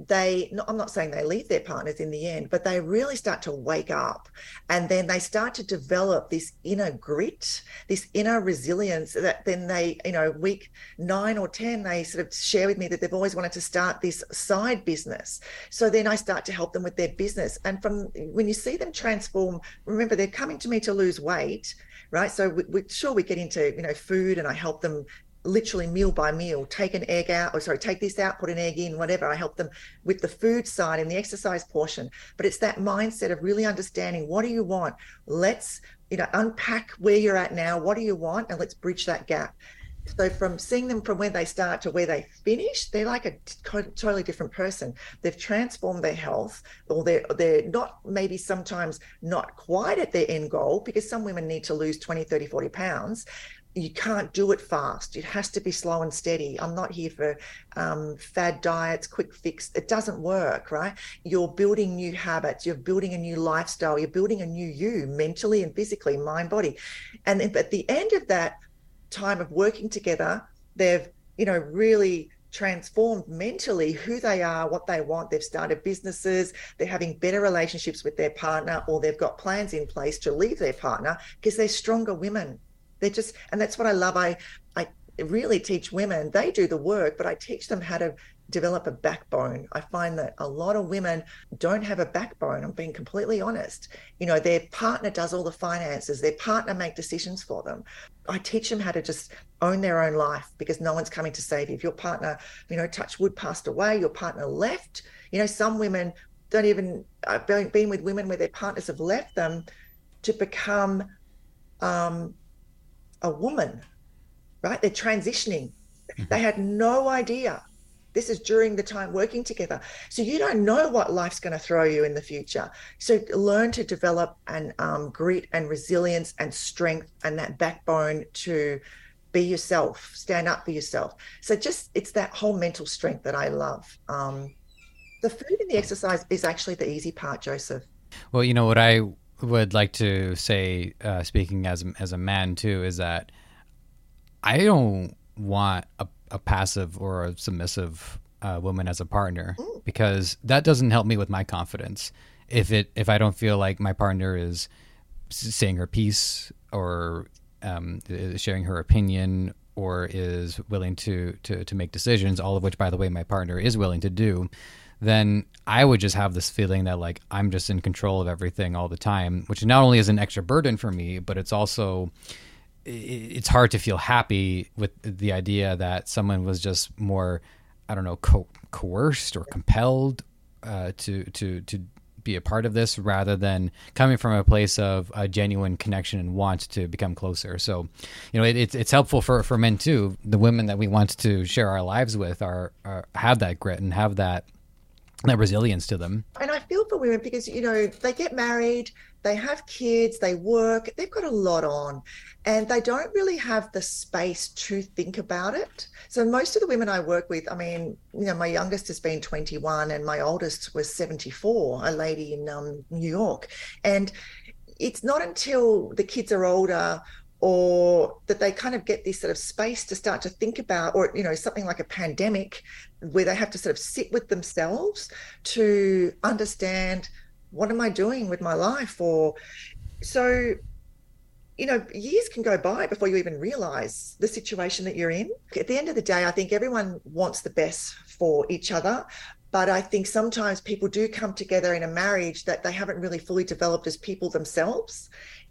they no, i'm not saying they leave their partners in the end but they really start to wake up. And then they start to develop this inner grit this inner resilience that then they you know week 9 or 10 they sort of share with me that they've always wanted to start this side business. So then i start to help them with their business. And from when you see them transform remember they're coming to me to lose weight right? So we, we sure we get into you know food and i help them literally meal by meal take an egg out or sorry take this out put an egg in whatever. I help them with the food side and the exercise portion. But it's that mindset of really understanding what do you want? Let's you know unpack where you're at now. What do you want? And let's bridge that gap. So from seeing them from where they start to where they finish they're like a totally different person. They've transformed their health or they're they're not maybe sometimes not quite at their end goal because some women need to lose 20 30 40 pounds you can't do it fast. It has to be slow and steady. I'm not here for um, fad diets, quick fix. It doesn't work, right? You're building new habits. You're building a new lifestyle. You're building a new you, mentally and physically, mind, body. And then, at the end of that time of working together, they've you know really transformed mentally who they are, what they want. They've started businesses, they're having better relationships with their partner, or they've got plans in place to leave their partner because they're stronger women. They're just, and that's what I love. I, I really teach women, they do the work, but I teach them how to develop a backbone. I find that a lot of women don't have a backbone. I'm being completely honest. You know, their partner does all the finances, their partner make decisions for them. I teach them how to just own their own life because no one's coming to save you. If your partner, you know, touch wood passed away, your partner left, you know, some women don't even I've been with women where their partners have left them to become um, a woman, right? They're transitioning. Mm-hmm. They had no idea. This is during the time working together. So you don't know what life's going to throw you in the future. So learn to develop and um, grit and resilience and strength and that backbone to be yourself, stand up for yourself. So just it's that whole mental strength that I love. Um, the food and the exercise is actually the easy part, Joseph. Well, you know what I would like to say, uh, speaking as as a man too, is that I don't want a, a passive or a submissive uh, woman as a partner mm. because that doesn't help me with my confidence. If it if I don't feel like my partner is saying her piece or um, sharing her opinion or is willing to, to to make decisions, all of which, by the way, my partner is willing to do, then I would just have this feeling that like I'm just in control of everything all the time, which not only is an extra burden for me, but it's also it's hard to feel happy with the idea that someone was just more, I don't know, co- coerced or compelled uh, to to to be a part of this rather than coming from a place of a genuine connection and want to become closer. So, you know, it, it's it's helpful for for men too. The women that we want to share our lives with are, are have that grit and have that that resilience to them. And I feel for women because you know they get married, they have kids, they work, they've got a lot on, and they don't really have the space to think about it. So most of the women I work with, I mean, you know, my youngest has been 21 and my oldest was 74, a lady in um, New York, and it's not until the kids are older or that they kind of get this sort of space to start to think about or you know something like a pandemic where they have to sort of sit with themselves to understand what am i doing with my life or so you know years can go by before you even realize the situation that you're in at the end of the day i think everyone wants the best for each other but I think sometimes people do come together in a marriage that they haven't really fully developed as people themselves.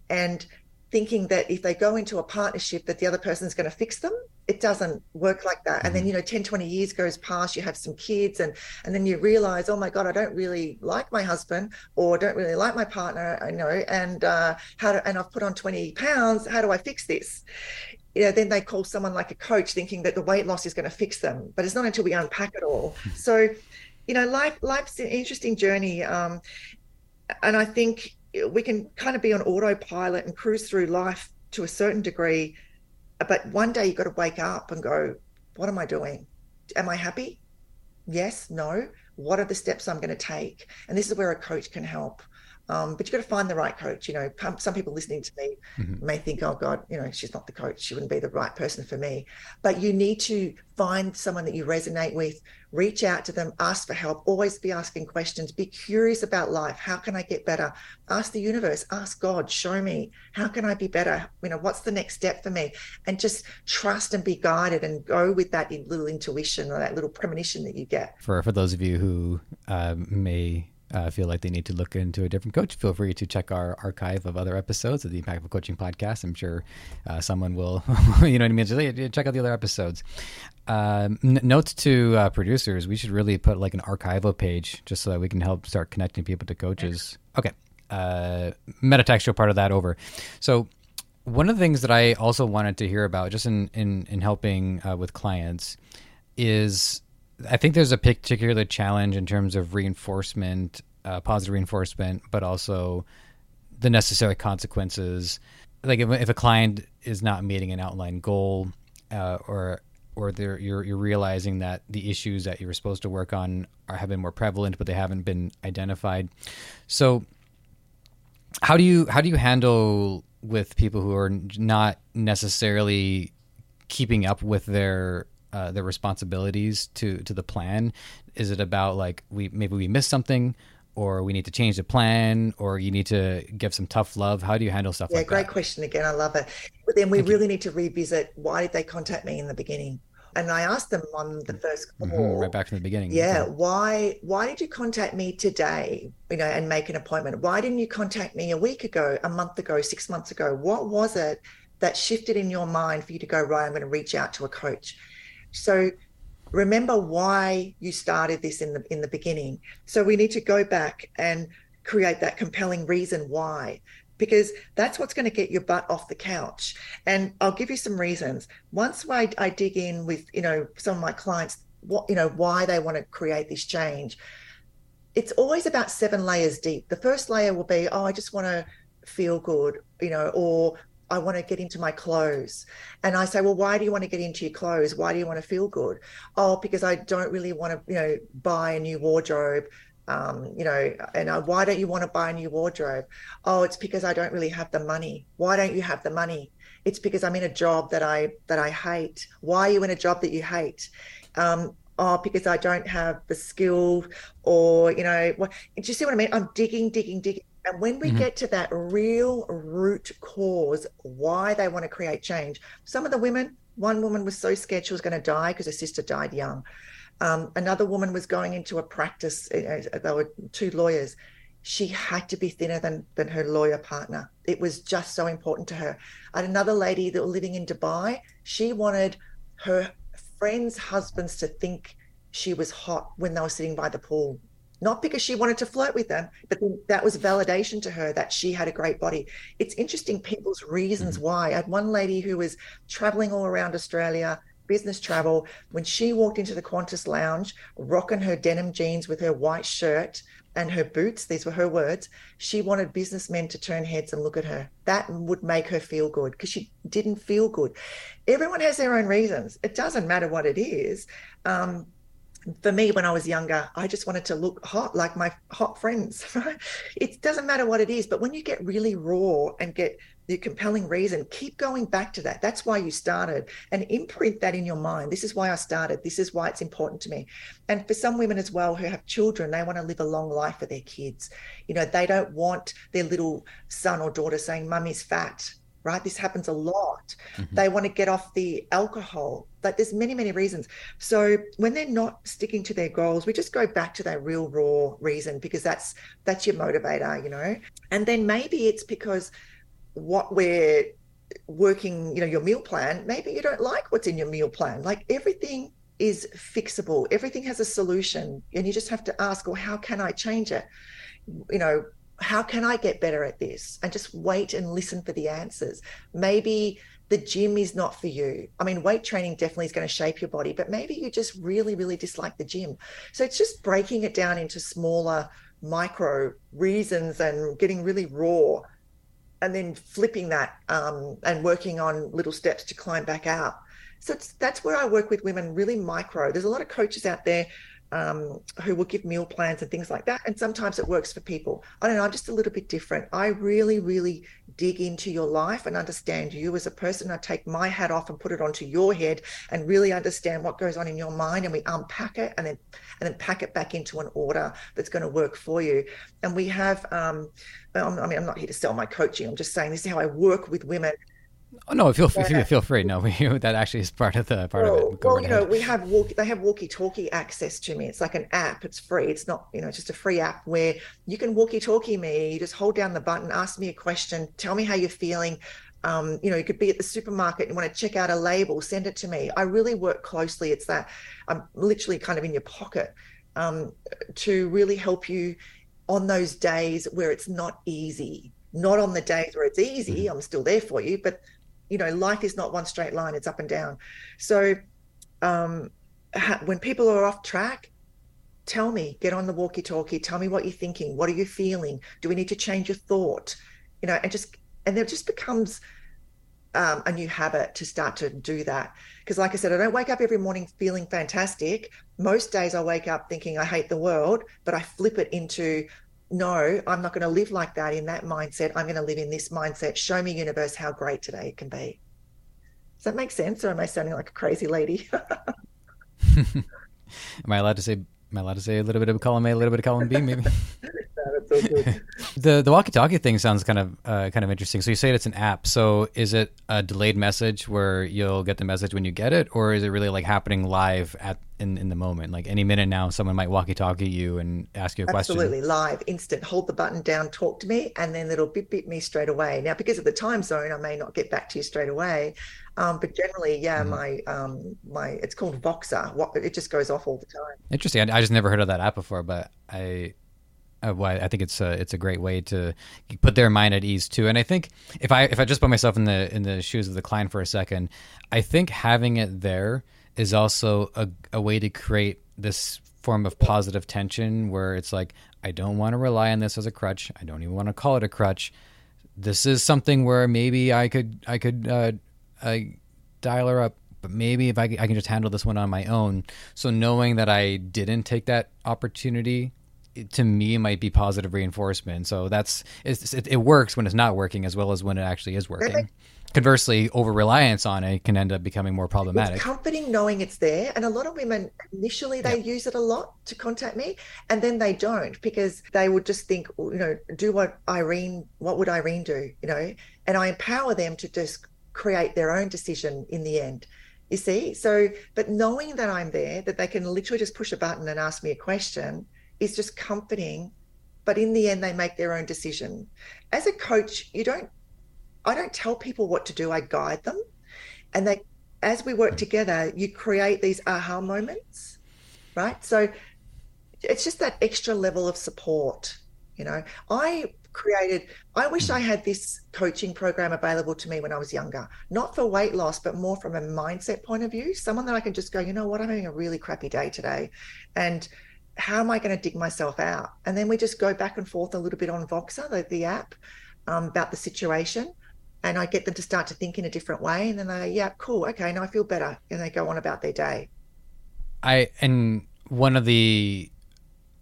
And thinking that if they go into a partnership that the other person's going to fix them it doesn't work like that and then mm-hmm. you know 10 20 years goes past you have some kids and and then you realize oh my god i don't really like my husband or don't really like my partner i know and uh how do and i've put on 20 pounds how do i fix this you know then they call someone like a coach thinking that the weight loss is going to fix them but it's not until we unpack it all hmm. so you know life life's an interesting journey um and i think we can kind of be on autopilot and cruise through life to a certain degree. But one day you've got to wake up and go, what am I doing? Am I happy? Yes, no. What are the steps I'm going to take? And this is where a coach can help. Um, but you've got to find the right coach. You know, some people listening to me mm-hmm. may think, oh God, you know, she's not the coach. She wouldn't be the right person for me. But you need to find someone that you resonate with, reach out to them, ask for help, always be asking questions, be curious about life. How can I get better? Ask the universe, ask God, show me, how can I be better? You know, what's the next step for me? And just trust and be guided and go with that little intuition or that little premonition that you get. For, for those of you who uh, may uh, feel like they need to look into a different coach, feel free to check our archive of other episodes of the Impactful Coaching Podcast. I'm sure uh, someone will, *laughs* you know what I mean? Just, hey, check out the other episodes. Um, n- notes to uh, producers: We should really put like an archival page just so that we can help start connecting people to coaches. Okay, uh, metatextual part of that over. So one of the things that I also wanted to hear about, just in in, in helping uh, with clients, is I think there's a particular challenge in terms of reinforcement, uh, positive reinforcement, but also the necessary consequences. Like if, if a client is not meeting an outline goal, uh, or or you're you're realizing that the issues that you were supposed to work on are have been more prevalent, but they haven't been identified. So, how do you how do you handle with people who are not necessarily keeping up with their uh, their responsibilities to to the plan? Is it about like we maybe we missed something, or we need to change the plan, or you need to give some tough love? How do you handle stuff? Yeah, like great that? question again. I love it. But then we Thank really you. need to revisit why did they contact me in the beginning? And I asked them on the first call, mm-hmm, right back from the beginning. Yeah, okay. why why did you contact me today? You know, and make an appointment. Why didn't you contact me a week ago, a month ago, six months ago? What was it that shifted in your mind for you to go right? I'm going to reach out to a coach. So remember why you started this in the in the beginning. So we need to go back and create that compelling reason why because that's what's going to get your butt off the couch. And i'll give you some reasons. Once I, I dig in with you know some of my clients what you know why they want to create this change it's always about seven layers deep. The first layer will be oh i just want to feel good you know or I want to get into my clothes. And I say, well, why do you want to get into your clothes? Why do you want to feel good? Oh, because I don't really want to, you know, buy a new wardrobe. Um, you know, and I, why don't you want to buy a new wardrobe? Oh, it's because I don't really have the money. Why don't you have the money? It's because I'm in a job that I that I hate. Why are you in a job that you hate? Um, oh, because I don't have the skill, or you know, what? Do you see what I mean? I'm digging, digging, digging and when we mm-hmm. get to that real root cause, why they want to create change, some of the women, one woman was so scared she was going to die because her sister died young. Um, another woman was going into a practice, uh, uh, there were two lawyers. She had to be thinner than, than her lawyer partner. It was just so important to her. And another lady that was living in Dubai, she wanted her friends' husbands to think she was hot when they were sitting by the pool not because she wanted to flirt with them, but that was validation to her that she had a great body. It's interesting people's reasons mm-hmm. why. I had one lady who was traveling all around Australia, business travel. When she walked into the Qantas lounge, rocking her denim jeans with her white shirt and her boots, these were her words, she wanted businessmen to turn heads and look at her. That would make her feel good because she didn't feel good. Everyone has their own reasons. It doesn't matter what it is. Um, for me when i was younger i just wanted to look hot like my hot friends *laughs* right? It doesn't matter what it is but when you get really raw and get the compelling reason keep going back to that. That's why you started and imprint that in your mind. This is why i started. This is why it's important to me. And for some women as well who have children they want to live a long life for their kids. You know they don't want their little son or daughter saying mummy's fat right? This happens a lot. Mm-hmm. they want to get off the alcohol. Like there's many many reasons. So when they're not sticking to their goals we just go back to that real raw reason because that's that's your motivator you know? And then maybe it's because what we're working you know your meal plan maybe you don't like what's in your meal plan. Like everything is fixable. Everything has a solution and you just have to ask well how can i change it? You know how can I get better at this? And just wait and listen for the answers. Maybe the gym is not for you. I mean, weight training definitely is going to shape your body, but maybe you just really, really dislike the gym. So it's just breaking it down into smaller micro reasons and getting really raw and then flipping that um, and working on little steps to climb back out. So that's where I work with women really micro. There's a lot of coaches out there um, who will give meal plans and things like that. And sometimes it works for people. I don't know, I'm just a little bit different. I really, really dig into your life and understand you as a person. I take my hat off and put it onto your head and really understand what goes on in your mind. And we unpack it and then and then pack it back into an order that's going to work for you. And we have um, I mean, I'm not here to sell my coaching. I'm just saying this is how I work with women Oh, no, feel free, feel free. No, we, *laughs* that actually is part of the part well, of it. Go well, you know, we have walk, they have walkie-talkie access to me. It's like an app. It's free. It's not, you know, just a free app where you can walkie-talkie me. You just hold down the button, ask me a question, tell me how you're feeling. Um, you know, you could be at the supermarket and want to check out a label, send it to me. I really work closely. It's that I'm literally kind of in your pocket um, to really help you on those days where it's not easy. Not on the days where it's easy. Mm-hmm. I'm still there for you, but you know life is not one straight line it's up and down. So um, when people are off track tell me get on the walkie talkie tell me what you're thinking what are you feeling? Do we need to change your thought? You know and just and there just becomes um, a new habit to start to do that. Because like i said i don't wake up every morning feeling fantastic. Most days i wake up thinking i hate the world but i flip it into no, I'm not going to live like that in that mindset. I'm going to live in this mindset. Show me, universe, how great today it can be. Does that make sense, or am I sounding like a crazy lady? *laughs* *laughs* am I allowed to say? Am I allowed to say a little bit of column A, a little bit of column B, maybe? *laughs* good. *laughs* the the walkie-talkie thing sounds kind of uh, kind of interesting. So you say it's an app. So is it a delayed message where you'll get the message when you get it, or is it really like happening live at in, in the moment? Like any minute now, someone might walkie-talkie you and ask you a Absolutely, question. Absolutely live, instant. Hold the button down, talk to me, and then it'll beep beep me straight away. Now, because of the time zone, I may not get back to you straight away. Um, but generally, yeah, mm-hmm. my um, my it's called Voxer. It just goes off all the time. Interesting. I, I just never heard of that app before, but I I think it's a it's a great way to put their mind at ease too. And I think if I if I just put myself in the in the shoes of the client for a second, I think having it there is also a, a way to create this form of positive tension where it's like I don't want to rely on this as a crutch. I don't even want to call it a crutch. This is something where maybe I could I could uh, I dial her up but maybe if I, I can just handle this one on my own. So knowing that I didn't take that opportunity to me might be positive reinforcement. So that's it, it, works when it's not working as well as when it actually is working. Conversely, over reliance on it can end up becoming more problematic. It's comforting knowing it's there, and a lot of women initially they use it a lot to contact me, and then they don't because they would just think, you know, do what Ireene, what would Ireene do, you know, and I empower them to just create their own decision in the end. You see, so but knowing that I'm there, that they can literally just push a button and ask me a question is just comforting but in the end they make their own decision. As a coach you don't i don't tell people what to do i guide them. And they as we work together you create these aha moments right? So it's just that extra level of support you know. I created i wish i had this coaching program available to me when i was younger. Not for weight loss but more from a mindset point of view. Someone that i can just go you know what? I'm having a really crappy day today. And how am I going to dig myself out? And then we just go back and forth a little bit on Voxer, the, the app, um, about the situation. And I get them to start to think in a different way. And then they, yeah, cool. Okay. Now I feel better. And they go on about their day. I, and one of the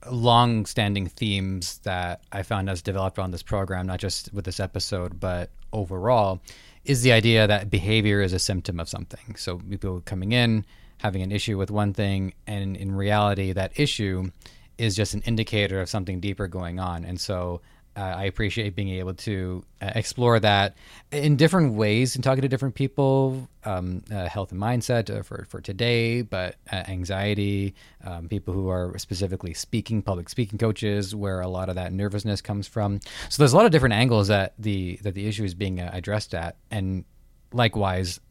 long standing themes that I found as developed on this program, not just with this episode, but overall, is the idea that behavior is a symptom of something. So people coming in, having an issue with one thing, and in reality, that issue is just an indicator of something deeper going on. And so uh, I appreciate being able to uh, explore that in different ways and talking to different people, um, uh, health and mindset uh, for, for today, but uh, anxiety, um, people who are specifically speaking, public speaking coaches, where a lot of that nervousness comes from. So there's a lot of different angles that the that the issue is being uh, addressed at, and likewise,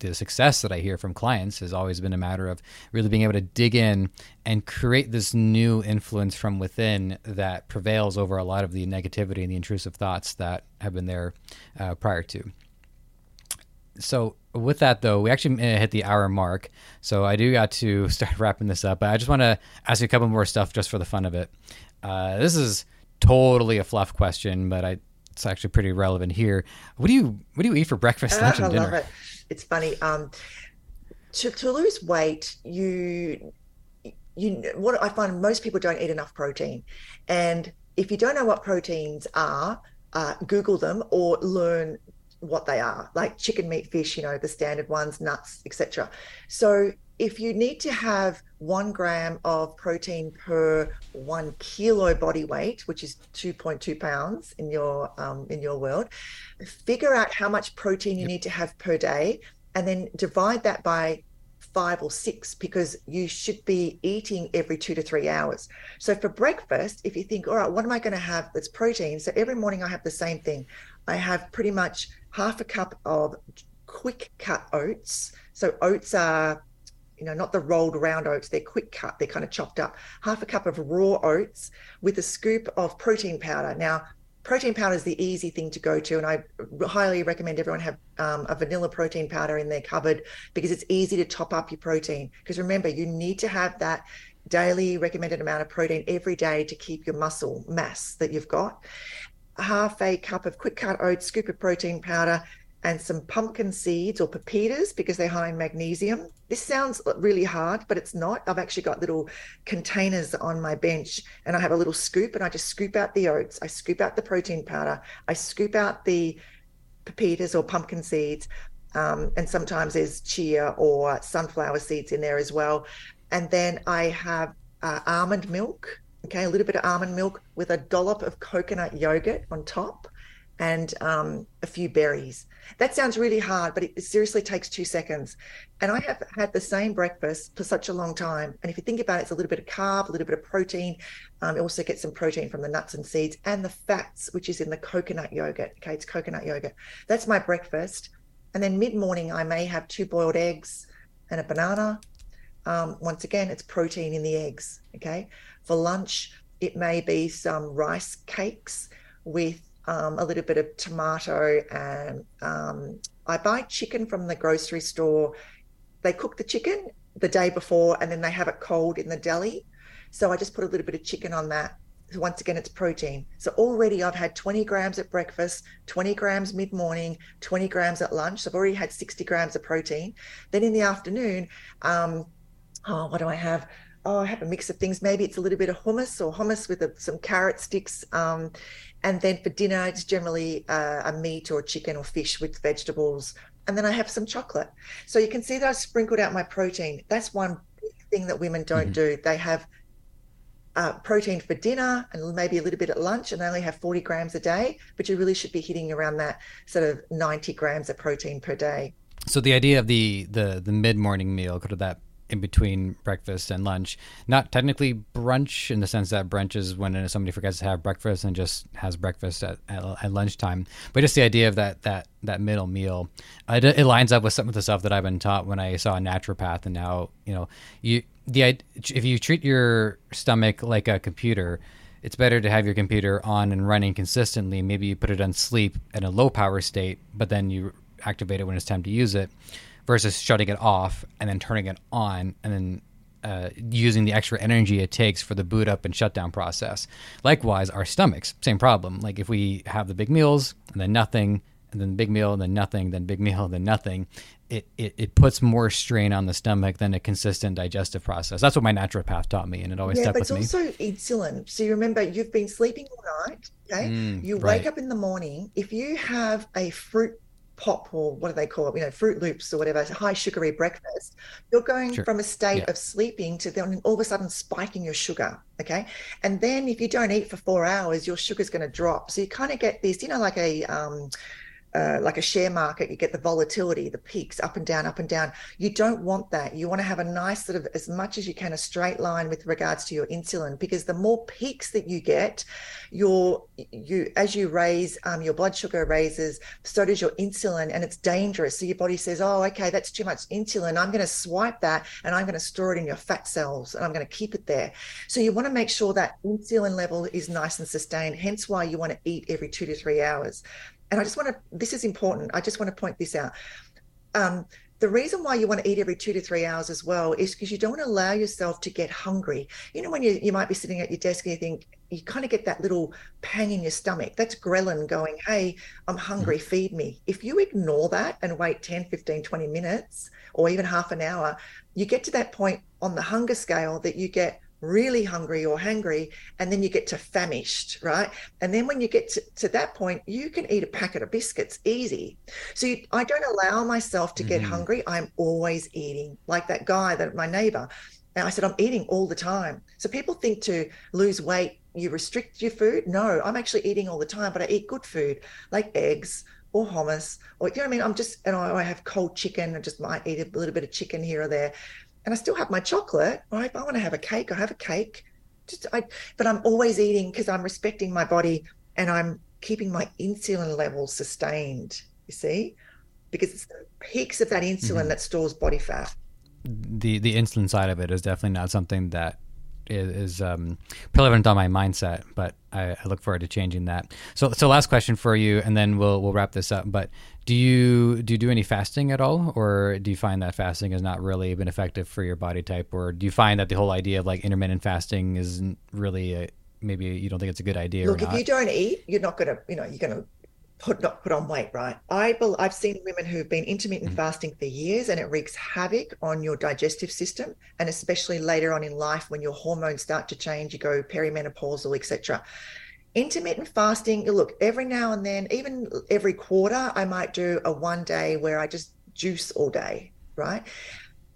the success that I hear from clients has always been a matter of really being able to dig in and create this new influence from within that prevails over a lot of the negativity and the intrusive thoughts that have been there uh, prior to. So, with that though, we actually uh, hit the hour mark. So, I do got to *laughs* start wrapping this up. But I just want to ask you a couple more stuff just for the fun of it. Uh, this is totally a fluff question, but I, it's actually pretty relevant here. What do you what do you eat for breakfast, *laughs* lunch, and dinner? It's funny. Um, to, to lose weight, you you what I find most people don't eat enough protein, and if you don't know what proteins are, uh, Google them or learn what they are, like chicken, meat, fish. You know the standard ones, nuts, etc. So if you need to have one gram of protein per one kilo body weight, which is 2.2 pounds in your um, in your world, figure out how much protein you need to have per day, and then divide that by five or six because you should be eating every two to three hours. So for breakfast, if you think, all right, what am I going to have that's protein? So every morning I have the same thing. I have pretty much half a cup of quick cut oats. So oats are you know, not the rolled round oats, they're quick cut, they're kind of chopped up. Half a cup of raw oats with a scoop of protein powder. Now, protein powder is the easy thing to go to, and I highly recommend everyone have um, a vanilla protein powder in their cupboard because it's easy to top up your protein. Because remember, you need to have that daily recommended amount of protein every day to keep your muscle mass that you've got. Half a cup of quick cut oats, scoop of protein powder, and some pumpkin seeds or pepitas because they're high in magnesium. This sounds really hard, but it's not. I've actually got little containers on my bench and I have a little scoop and I just scoop out the oats, I scoop out the protein powder, I scoop out the pepitas or pumpkin seeds. Um, and sometimes there's chia or sunflower seeds in there as well. And then I have uh, almond milk okay, a little bit of almond milk with a dollop of coconut yogurt on top and um, a few berries. That sounds really hard, but it seriously takes two seconds. And I have had the same breakfast for such a long time. And if you think about it, it's a little bit of carb, a little bit of protein. Um, also get some protein from the nuts and seeds and the fats, which is in the coconut yogurt. Okay, it's coconut yogurt. That's my breakfast. And then mid morning, I may have two boiled eggs and a banana. Um, once again, it's protein in the eggs. Okay. For lunch, it may be some rice cakes with um, a little bit of tomato, and um, I buy chicken from the grocery store. They cook the chicken the day before, and then they have it cold in the deli. So I just put a little bit of chicken on that. So once again, it's protein. So already I've had 20 grams at breakfast, 20 grams mid morning, 20 grams at lunch. So I've already had 60 grams of protein. Then in the afternoon, um, oh, what do I have? Oh, I have a mix of things. Maybe it's a little bit of hummus or hummus with a, some carrot sticks. Um, and then for dinner, it's generally uh, a meat or chicken or fish with vegetables. And then I have some chocolate. So you can see that I sprinkled out my protein. That's one thing that women don't mm-hmm. do. They have uh, protein for dinner and maybe a little bit at lunch, and they only have 40 grams a day. But you really should be hitting around that sort of 90 grams of protein per day. So the idea of the the the mid morning meal could that in between breakfast and lunch. Not technically brunch in the sense that brunch is when somebody forgets to have breakfast and just has breakfast at, at, at lunchtime, but just the idea of that that that middle meal. it, it, lines up with some of the stuff that I've been taught when I saw a naturopath, and now you know you the if you treat your stomach like a computer. It's better to have your computer on and running consistently. Maybe you put it on sleep in a low power state, but then you activate it when it's time to use it versus shutting it off and then turning it on and then uh, using the extra energy it takes for the boot up and shutdown process. Likewise, our stomachs, same problem. Like if we have the big meals and then nothing, and then big meal, and then nothing, then big meal, and *laughs* then nothing, it, it, it puts more strain on the stomach than a consistent digestive process. That's what my naturopath taught me, and it always yeah, stuck with me. But it's also insulin. So you remember, you've been sleeping all night. Okay, mm, you right. wake up in the morning. If you have a fruit pop or what do they call it, you know, Froot Loops or whatever, high sugary breakfast, you're going sure. from a state yeah. of sleeping to then all of a sudden spiking your sugar. Okay. And then if you don't eat for four hours, your sugar's going to drop. So you kind of get this, you know, like a, um, uh, like a share market, you get the volatility, the peaks up and down, up and down. You don't want that. You want to have a nice sort of, as much as you can, a straight line with regards to your insulin, because the more peaks that you get, your you as you raise um, your blood sugar raises, so does your insulin, and it's dangerous. So your body says, "Oh, okay, that's too much insulin. I'm going to swipe that, and I'm going to store it in your fat cells, and I'm going to keep it there." So you want to make sure that insulin level is nice and sustained. Hence, why you want to eat every two to three hours and I just want to, this is important. I just want to point this out. Um, the reason why you want to eat every two to three hours as well is because you don't want to allow yourself to get hungry. You know, when you, you might be sitting at your desk and you think, you kind of get that little pang in your stomach. That's ghrelin going, hey, I'm hungry, mm-hmm. feed me. If you ignore that and wait 10, 15, 20 minutes or even half an hour, you get to that point on the hunger scale that you get really hungry or hungry and then you get to famished right and then when you get to, to that point you can eat a packet of biscuits easy so you, i don't allow myself to get mm-hmm. hungry i'm always eating like that guy that my neighbor and i said i'm eating all the time so people think to lose weight you restrict your food no i'm actually eating all the time but i eat good food like eggs or hummus or you know what I mean? I'm just and I, I have cold chicken. I just might eat a little bit of chicken here or there and I still have my chocolate. Right? If I want to have a cake, I have a cake. Just I, but I'm always eating because I'm respecting my body and I'm keeping my insulin levels sustained. You see, because it's the peaks of that insulin mm-hmm. that stores body fat. The the insulin side of it is definitely not something that is, is um, prevalent on my mindset, but I, I, look forward to changing that. So, so last question for you, and then we'll we'll wrap this up. But do you do you do any fasting at all, or do you find that fasting has not really been effective for your body type, or do you find that the whole idea of like intermittent fasting isn't really a, maybe you don't think it's a good idea? Look, if you don't eat, you're not gonna you know you're gonna put not put on weight, right? I I've seen women who've been intermittent mm-hmm. fasting for years, and it wreaks havoc on your digestive system, and especially later on in life when your hormones start to change, you go perimenopausal, etc. Intermittent fasting, look, every now and then, even every quarter, I might do a one day where I just juice all day, right?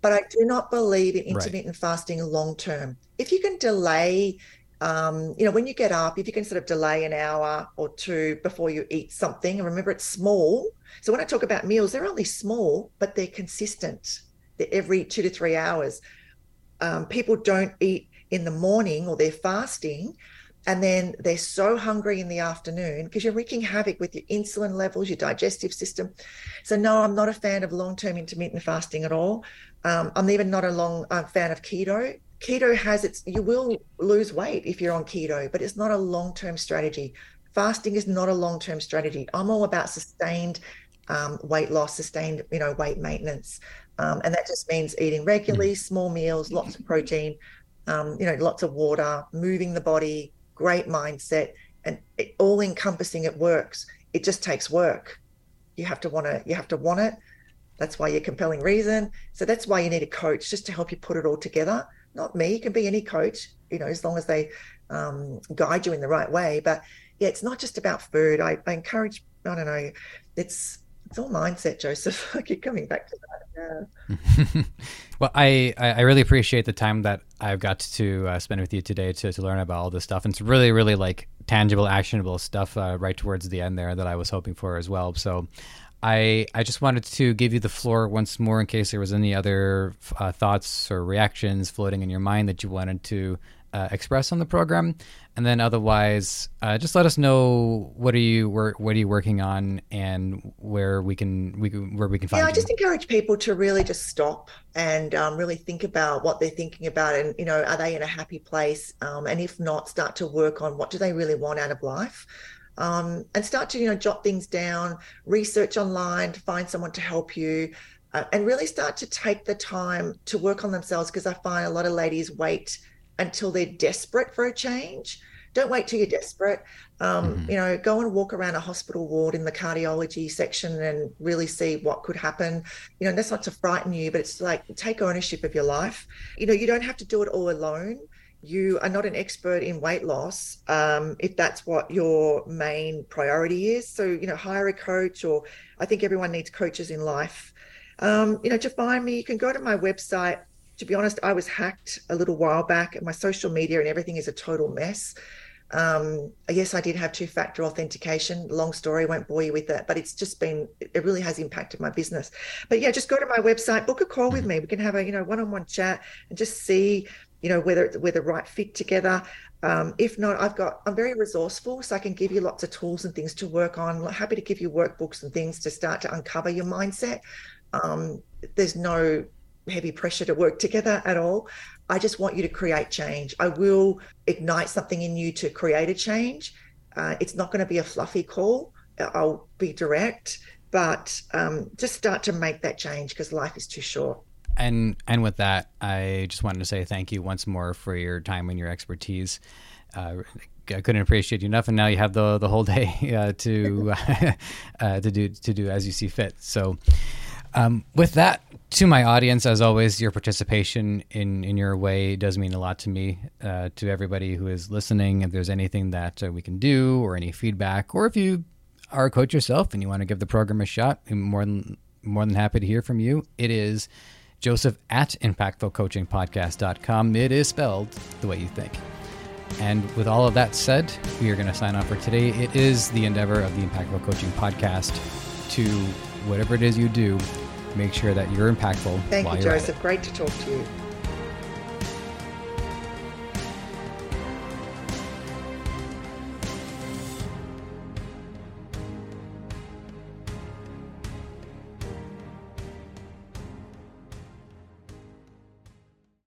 But I do not believe in intermittent right. fasting long term. If you can delay Um, you know, when you get up, if you can sort of delay an hour or two before you eat something, and remember it's small. So when I talk about meals, they're only small, but they're consistent. They're every two to three hours. Um, people don't eat in the morning or they're fasting and then they're so hungry in the afternoon because you're wreaking havoc with your insulin levels, your digestive system. So no, I'm not a fan of long-term intermittent fasting at all. Um, I'm even not a long uh, fan of keto. Keto has its. You will lose weight if you're on keto, but it's not a long-term strategy. Fasting is not a long-term strategy. I'm all about sustained um, weight loss, sustained you know weight maintenance, um, and that just means eating regularly, small meals, lots of protein, um, you know, lots of water, moving the body, great mindset, and it, all encompassing it works. It just takes work. You have to want to. You have to want it. That's why you're compelling reason. So that's why you need a coach just to help you put it all together. Not me. It can be any coach. You know, as long as they um, guide you in the right way. But yeah, it's not just about food. I, I encourage. I don't know. It's it's all mindset, Joseph. *laughs* I keep coming back to that. Yeah. *laughs* well, I, I really appreciate the time that I've got to uh, spend with you today to, to learn about all this stuff. And it's really, really like tangible, actionable stuff uh, right towards the end there that I was hoping for as well. So I I just wanted to give you the floor once more in case there was any other uh, thoughts or reactions floating in your mind that you wanted to uh, express on the program, and then otherwise, uh, just let us know what are you wor- what are you working on and where we can we where we can find. Yeah, I just encourage people to really just stop and um, really think about what they're thinking about, and you know, are they in a happy place? Um, and if not, start to work on what do they really want out of life. Um, and start to you know jot things down, research online to find someone to help you, uh, and really start to take the time to work on themselves because I find a lot of ladies wait until they're desperate for a change. Don't wait till you're desperate. Um, mm-hmm. You know, go and walk around a hospital ward in the cardiology section and really see what could happen. You know, that's not to frighten you, but it's like take ownership of your life. You know, you don't have to do it all alone. You are not an expert in weight loss um, if that's what your main priority is. So, you know, hire a coach, or I think everyone needs coaches in life. Um, you know, to find me, you can go to my website, to be honest, I was hacked a little while back, and my social media and everything is a total mess. Um, yes, I did have two factor authentication. Long story, won't bore you with that, but it's just been, it really has impacted my business. But yeah, just go to my website, book a call with me. We can have a, you know, one on one chat and just see, you know, whether we're the right fit together. Um, if not, I've got, I'm very resourceful, so I can give you lots of tools and things to work on. Happy to give you workbooks and things to start to uncover your mindset. Um, there's no heavy pressure to work together at all. I just want you to create change. I will ignite something in you to create a change. Uh, it's not going to be a fluffy call. I'll be direct, but um, just start to make that change because life is too short. And and with that, I just wanted to say thank you once more for your time and your expertise. Uh, I couldn't appreciate you enough, and now you have the the whole day *laughs* uh, to *laughs* uh, to do to do as you see fit. So, um, with that, to my audience, as always, your participation in, in your way does mean a lot to me. Uh, to everybody who is listening, if there's anything that uh, we can do or any feedback, or if you are a coach yourself and you want to give the program a shot, I'm more than more than happy to hear from you. It is Joseph at impactfulcoachingpodcast.com. It is spelled the way you think. And with all of that said, we are going to sign off for today. It is the endeavor of the Impactful Coaching Podcast to whatever it is you do, make sure that you're impactful. Thank you, Joseph. Great to talk to you.